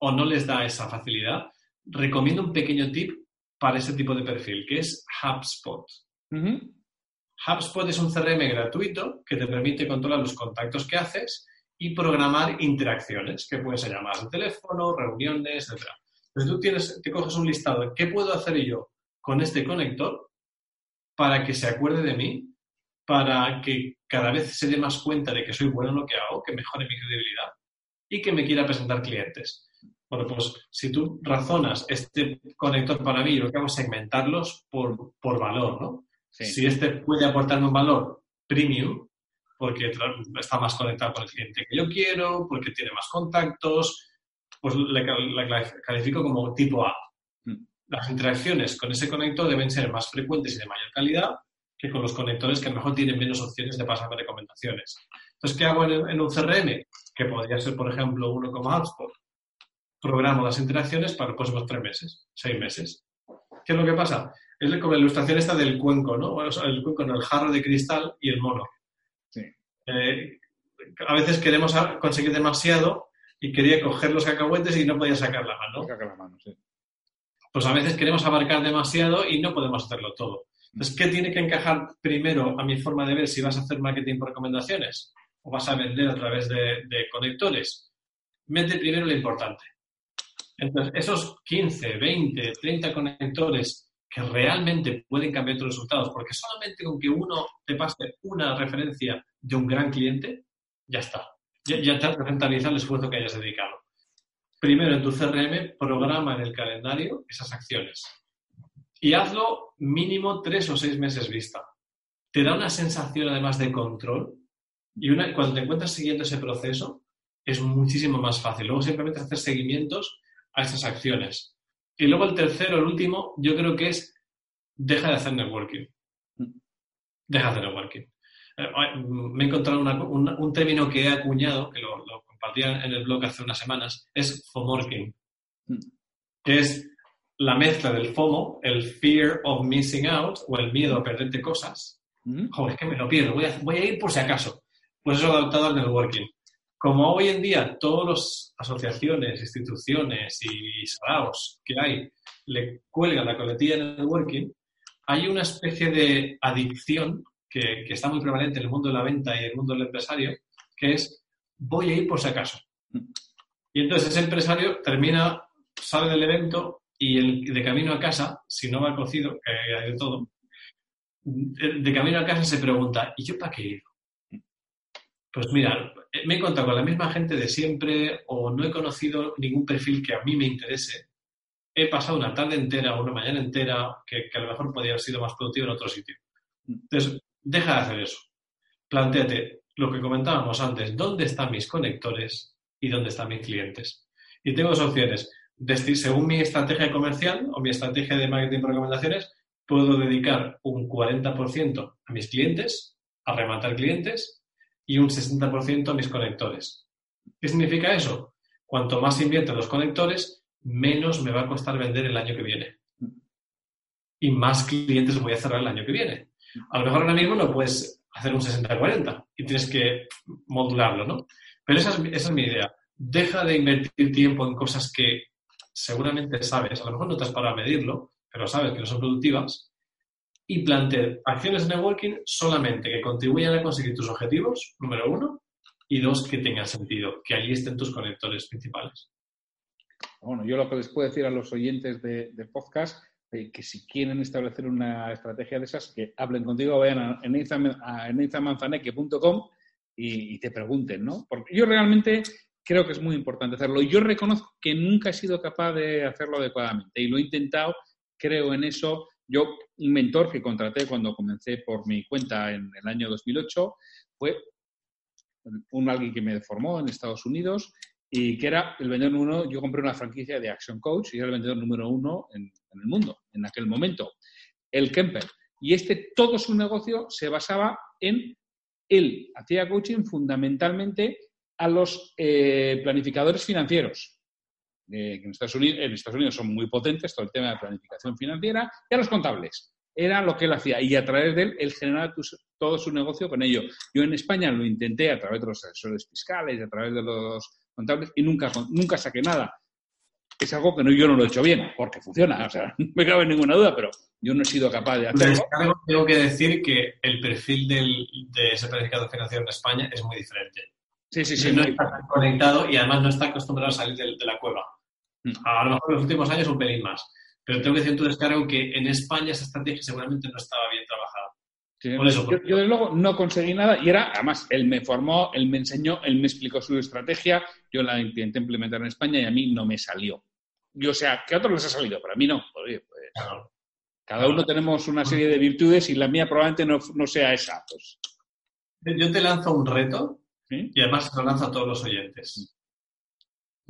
o no les da esa facilidad, recomiendo un pequeño tip para ese tipo de perfil, que es HubSpot. HubSpot es un CRM gratuito que te permite controlar los contactos que haces y programar interacciones, que pueden ser llamadas de teléfono, reuniones, etc. Entonces tú tienes, te coges un listado de qué puedo hacer yo con este conector para que se acuerde de mí para que cada vez se dé más cuenta de que soy bueno en lo que hago, que mejore mi credibilidad y que me quiera presentar clientes. Bueno, pues si tú razonas este conector para mí, lo que hago es segmentarlos por, por valor, ¿no? Si este puede aportarme un valor premium, porque está más conectado con el cliente que yo quiero, porque tiene más contactos, pues le, califico como tipo A. Mm. Las interacciones con ese conector deben ser más frecuentes y de mayor calidad que con los conectores que a lo mejor tienen menos opciones de pasarme recomendaciones. Entonces, ¿qué hago en, un CRM? Que podría ser, por ejemplo, uno como HubSpot. Programo las interacciones para los próximos tres meses, seis meses. ¿Qué es lo que pasa? Es como la ilustración esta del cuenco, ¿no? el cuenco, el jarro de cristal y el mono. Eh, a veces queremos conseguir demasiado y quería coger los cacahuetes y no podía sacar la mano. la mano sí. Pues a veces queremos abarcar demasiado y no podemos hacerlo todo. Entonces, ¿qué tiene que encajar primero a mi forma de ver si vas a hacer marketing por recomendaciones o vas a vender a través de, conectores? Mete primero lo importante. Entonces, esos 15, 20, 30 conectores que realmente pueden cambiar tus resultados, porque solamente con que uno te pase una referencia de un gran cliente, ya está. Ya, te rentabiliza el esfuerzo que hayas dedicado. Primero, en tu CRM, programa en el calendario esas acciones y hazlo mínimo tres o seis meses vista. Te da una sensación además de control y una, cuando te encuentras siguiendo ese proceso es muchísimo más fácil. Luego simplemente hacer seguimientos a esas acciones. Y luego el tercero, el último, yo creo que es deja de hacer networking. Deja de hacer networking. Eh, me he encontrado un, término que he acuñado, que lo, lo compartía en el blog hace unas semanas, es FOMORKING. Que es la mezcla del FOMO, el fear of missing out o el miedo a perderte cosas. Joder, es que me lo pierdo, voy a, voy a ir por si acaso. Pues eso adaptado al networking. Como hoy en día todas las asociaciones, instituciones y saraos que hay le cuelgan la coletilla de networking, hay una especie de adicción que, que, está muy prevalente en el mundo de la venta y en el mundo del empresario, que es voy a ir por si acaso. Y entonces ese empresario termina, sale del evento y el, de camino a casa, si no va cocido, que hay de todo, de camino a casa se pregunta, ¿y yo para qué he ido? Pues mira, me he encontrado con la misma gente de siempre o no he conocido ningún perfil que a mí me interese. He pasado una tarde entera o una mañana entera que, que a lo mejor podría haber sido más productivo en otro sitio. Entonces, deja de hacer eso. Plantéate lo que comentábamos antes, ¿dónde están mis conectores y dónde están mis clientes? Y tengo dos opciones según mi estrategia comercial o mi estrategia de marketing por recomendaciones, puedo dedicar un 40% a mis clientes, a rematar clientes, y un 60% a mis conectores. ¿Qué significa eso? Cuanto más invierto en los conectores, menos me va a costar vender el año que viene. Y más clientes voy a cerrar el año que viene. A lo mejor ahora mismo no puedes hacer un 60-40 y tienes que modularlo, ¿no? Pero esa es, mi idea. Deja de invertir tiempo en cosas que seguramente sabes, a lo mejor no te has parado a medirlo, pero sabes que no son productivas, y plantea acciones de networking solamente que contribuyan a conseguir tus objetivos, número uno, y dos, que tengan sentido, que allí estén tus conectores principales. Bueno, yo lo que les puedo decir a los oyentes de, podcast, eh, que si quieren establecer una estrategia de esas, que hablen contigo, vayan a, a eneizamanzaneque.com y, y te pregunten, ¿no? Porque yo realmente creo que es muy importante hacerlo. Yo reconozco que nunca he sido capaz de hacerlo adecuadamente y lo he intentado, creo en eso. Yo, un mentor que contraté cuando comencé por mi cuenta en el año 2008 fue un alguien que me formó en Estados Unidos y que era el vendedor número uno. Yo compré una franquicia de Action Coach y era el vendedor número uno en, el mundo en aquel momento, el Kemper. Y este, todo su negocio se basaba en él hacía coaching fundamentalmente a los eh, planificadores financieros, que en Estados, Unidos, son muy potentes todo el tema de planificación financiera, y a los contables. Era lo que él hacía y a través de él, él generaba todo su negocio con ello. Yo en España lo intenté a través de los asesores fiscales, a través de los contables y nunca, nunca saqué nada. Es algo que no, yo no lo he hecho bien, porque funciona, o sea, no me cabe ninguna duda, pero yo no he sido capaz de hacerlo. Tengo que decir que el perfil del, de ese planificador financiero en España es muy diferente. Sí, sí, sí. No está conectado y además no está acostumbrado a salir de, la cueva. Mm. A lo mejor en los últimos años un pelín más. Pero tengo que decir en tu descargo que en España esa estrategia seguramente no estaba bien trabajada. Por eso, yo, desde luego no conseguí nada y era, además, él me formó, él me enseñó, él me explicó su estrategia, yo la intenté implementar en España y a mí no me salió. Yo, o sea, que a otros les ha salido, pero a mí no. Pues, cada uno tenemos una serie de virtudes y la mía probablemente no, no sea esa. Pues. Yo te lanzo un reto y además lo lanza a todos los oyentes.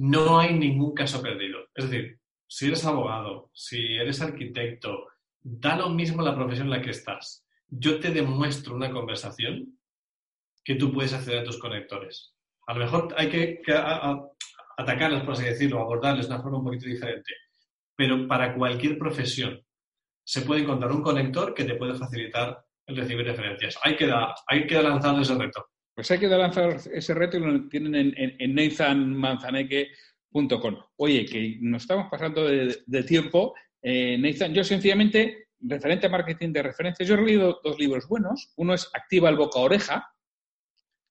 No hay ningún caso perdido. Es decir, si eres abogado, si eres arquitecto, da lo mismo la profesión en la que estás. Yo te demuestro una conversación que tú puedes acceder a tus conectores. A lo mejor hay que, atacarles, por así decirlo, abordarles de una forma un poquito diferente. Pero para cualquier profesión se puede encontrar un conector que te puede facilitar el recibir referencias. Hay que, hay que lanzar ese reto. Pues hay que lanzar ese reto y lo tienen en, en, nathanmanzaneque.com. Oye, que nos estamos pasando de, tiempo. Eh, yo sencillamente, referente a marketing de referencias, yo he leído dos libros buenos. Uno es Activa el boca oreja,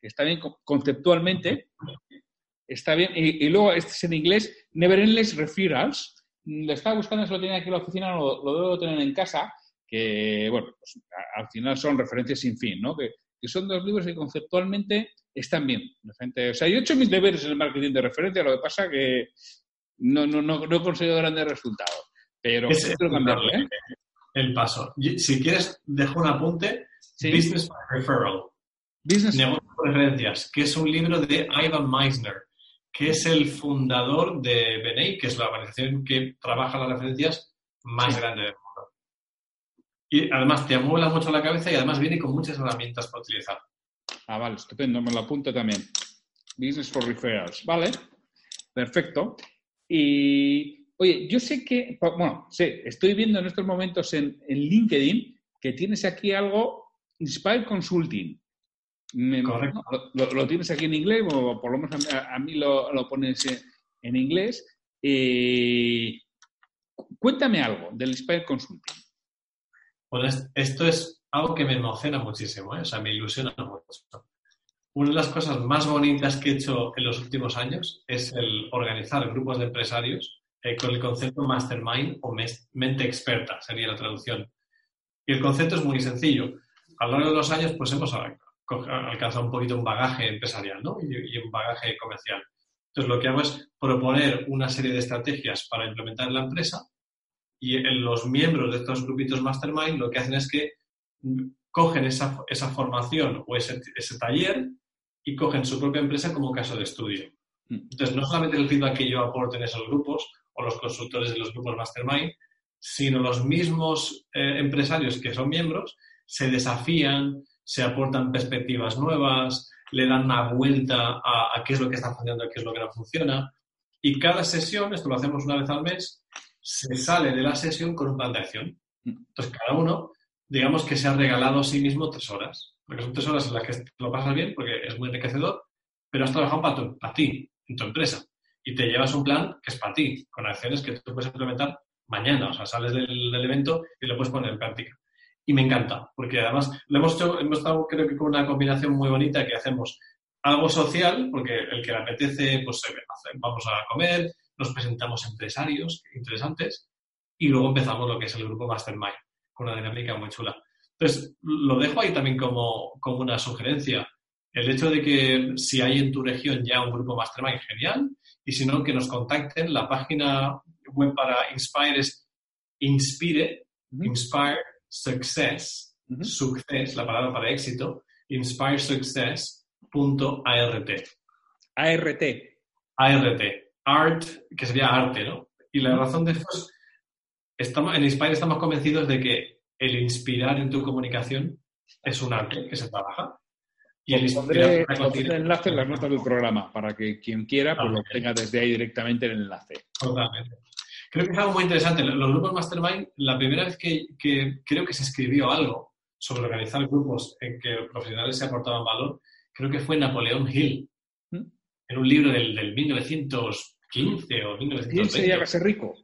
que está bien conceptualmente, está bien. Y, luego este es en inglés, Never Endless Referrals. Lo estaba buscando, se lo tenía aquí en la oficina, lo, lo debo tener en casa, que, bueno, pues, al final son referencias sin fin, ¿no? Que que son dos libros que conceptualmente están bien. O sea, yo he hecho mis deberes en el marketing de referencia, lo que pasa que no, no, no, no he conseguido grandes resultados. Pero es cambiarlo, ¿eh? El paso. Si quieres, dejo un apunte. Business Referral. Business Negocio de referencias, que es un libro de Ivan Meisner, que es el fundador de BNI, que es la organización que trabaja las referencias más grande del mundo. Y además te amuebla mucho la cabeza y además viene con muchas herramientas para utilizar. Ah, vale, estupendo, me lo apunto también. Business for Referrals, vale, perfecto. Y, oye, yo sé que, bueno, sé, estoy viendo en estos momentos en, LinkedIn que tienes aquí algo, Inspire Consulting. Correcto. Lo, tienes aquí en inglés, o por lo menos a, mí lo, pones en, inglés. Eh, cuéntame algo del Inspire Consulting. Pues esto es algo que me emociona muchísimo, ¿eh? o sea, me ilusiona mucho. Una de las cosas más bonitas que he hecho en los últimos años es el organizar grupos de empresarios eh, con el concepto mastermind o mente experta, sería la traducción. Y el concepto es muy sencillo. A lo largo de los años, pues hemos alcanzado un poquito un bagaje empresarial ¿no? y, y un bagaje comercial. Entonces, lo que hago es proponer una serie de estrategias para implementar en la empresa y los miembros de estos grupitos mastermind lo que hacen es que cogen esa, esa formación o ese, ese, taller y cogen su propia empresa como caso de estudio. Mm. Entonces, no solamente el feedback que yo aporto en esos grupos o los consultores de los grupos mastermind, sino los mismos eh, empresarios que son miembros se desafían, se aportan perspectivas nuevas, le dan una vuelta a, a, qué es lo que está funcionando, a qué es lo que no funciona. Y cada sesión, esto lo hacemos una vez al mes, se sale de la sesión con un plan de acción. Mm. Entonces, cada uno, digamos que se ha regalado a sí mismo tres horas. Porque son tres horas en las que lo pasas bien, porque es muy enriquecedor, pero has trabajado para, para ti, en tu empresa. Y te llevas un plan que es para ti, con acciones que tú puedes implementar mañana. O sea, sales del, del evento y lo puedes poner en práctica. Y me encanta, porque además lo hemos hecho, hemos estado creo que con una combinación muy bonita que hacemos algo social, porque el que le apetece, pues vamos a comer, nos presentamos empresarios interesantes y luego empezamos lo que es el grupo Mastermind, con una dinámica muy chula. Entonces, lo dejo ahí también como, como una sugerencia. El hecho de que si hay en tu región ya un grupo Mastermind, genial, y si no, que nos contacten. La página web para Inspire es Inspire, Inspire Success, Success, la palabra para éxito, inspiresuccess.art. ART. ART. Art, que sería arte, ¿no? Y la razón de eso es, estamos, en Inspire estamos convencidos de que el inspirar en tu comunicación es un arte que se trabaja. Y el pondré, el enlace en las notas del programa para que quien quiera pues lo tenga desde ahí directamente en el enlace. Totalmente. Creo que es algo muy interesante. Los grupos Mastermind, la primera vez que, creo que se escribió algo sobre organizar grupos en que profesionales se aportaban valor, creo que fue Napoleón Hill, En un libro del, del 1915 o 1920. ¿Quién se llega a ser rico?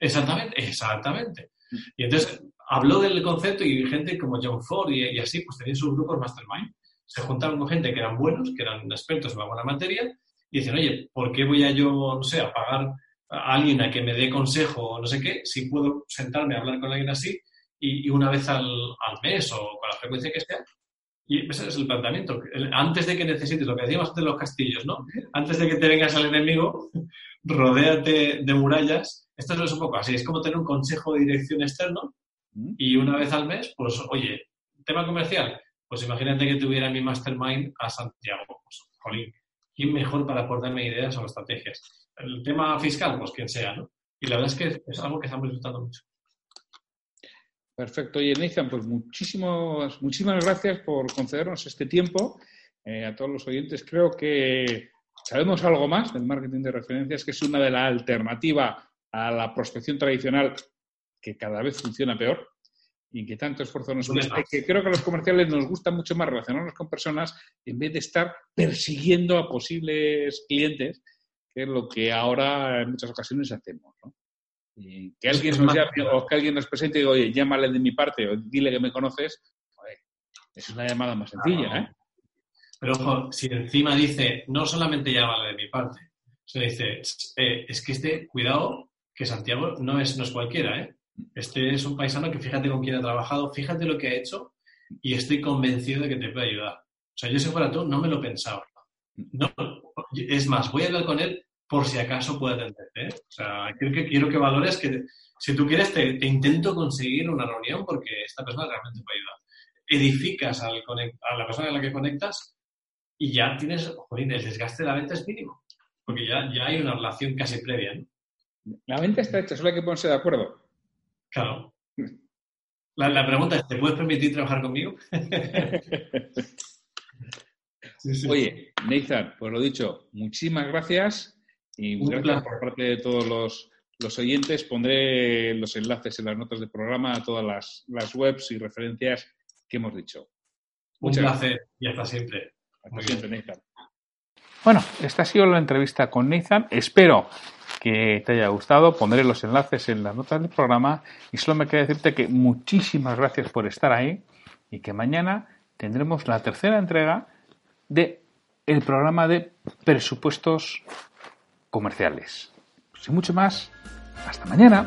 Exactamente, exactamente. Y entonces habló del concepto y gente como John Ford y, así, pues tenían sus grupos Mastermind. Se juntaron con gente que eran buenos, que eran expertos en alguna materia, y dicen, oye, ¿por qué voy a yo, no sé, a pagar alguien a que me dé consejo o no sé qué, si puedo sentarme a hablar con alguien así y, una vez al, mes o con la frecuencia que sea. Y ese es el planteamiento. Antes de que necesites, lo que decíamos antes de los castillos, ¿no? Antes de que te vengas al enemigo, rodéate de murallas. Esto es un poco así, es como tener un consejo de dirección externo y una vez al mes, pues, oye, tema comercial, pues imagínate que tuviera mi mastermind a Santiago. Pues, jolín, ¿quién mejor para aportarme ideas o estrategias? el tema fiscal, pues quien sea, ¿no? Y la verdad es que es algo que estamos disfrutando mucho. Perfecto. Y Nathan, pues muchísimas, muchísimas gracias por concedernos este tiempo. Eh, a todos los oyentes, creo que sabemos algo más del marketing de referencias, que es una de las alternativas a la prospección tradicional que cada vez funciona peor y que tanto esfuerzo nos cuesta. Que creo que a los comerciales nos gusta mucho más relacionarnos con personas en vez de estar persiguiendo a posibles clientes que es lo que ahora en muchas ocasiones hacemos. ¿no? Y que alguien nos llame o que alguien nos presente y diga, oye, llámale de mi parte o dile que me conoces, es una llamada más sencilla. ¿eh? Pero ojo, si encima dice, no solamente llámale de mi parte, se dice, eh, es que este, cuidado, que Santiago no es, no es cualquiera, ¿eh? Este es un paisano que fíjate con quién ha trabajado, fíjate lo que ha hecho y estoy convencido de que te puede ayudar. O sea, yo si fuera tú, no me lo pensaba. No, es más, voy a hablar con él por si acaso puede atenderte. ¿eh? O sea, quiero que, quiero que valores que si tú quieres te, intento conseguir una reunión porque esta persona realmente puede ayudar. Edificas al a la persona a la que conectas y ya tienes, jolín, el desgaste de la venta es mínimo. Porque ya, ya hay una relación casi previa. La venta está hecha, solo hay que ponerse de acuerdo. Claro. La, la pregunta es, ¿te puedes permitir trabajar conmigo? Oye, Nathan, pues lo dicho, muchísimas gracias y gracias por parte de todos los, oyentes. Pondré los enlaces en las notas del programa a todas las, webs y referencias que hemos dicho. Un placer y hasta siempre. Hasta siempre, Nathan. Bueno, esta ha sido la entrevista con Nathan. Espero que te haya gustado. Pondré los enlaces en las notas del programa y solo me queda decirte que muchísimas gracias por estar ahí y que mañana tendremos la tercera entrega de el programa de presupuestos comerciales. Sin mucho más, hasta mañana.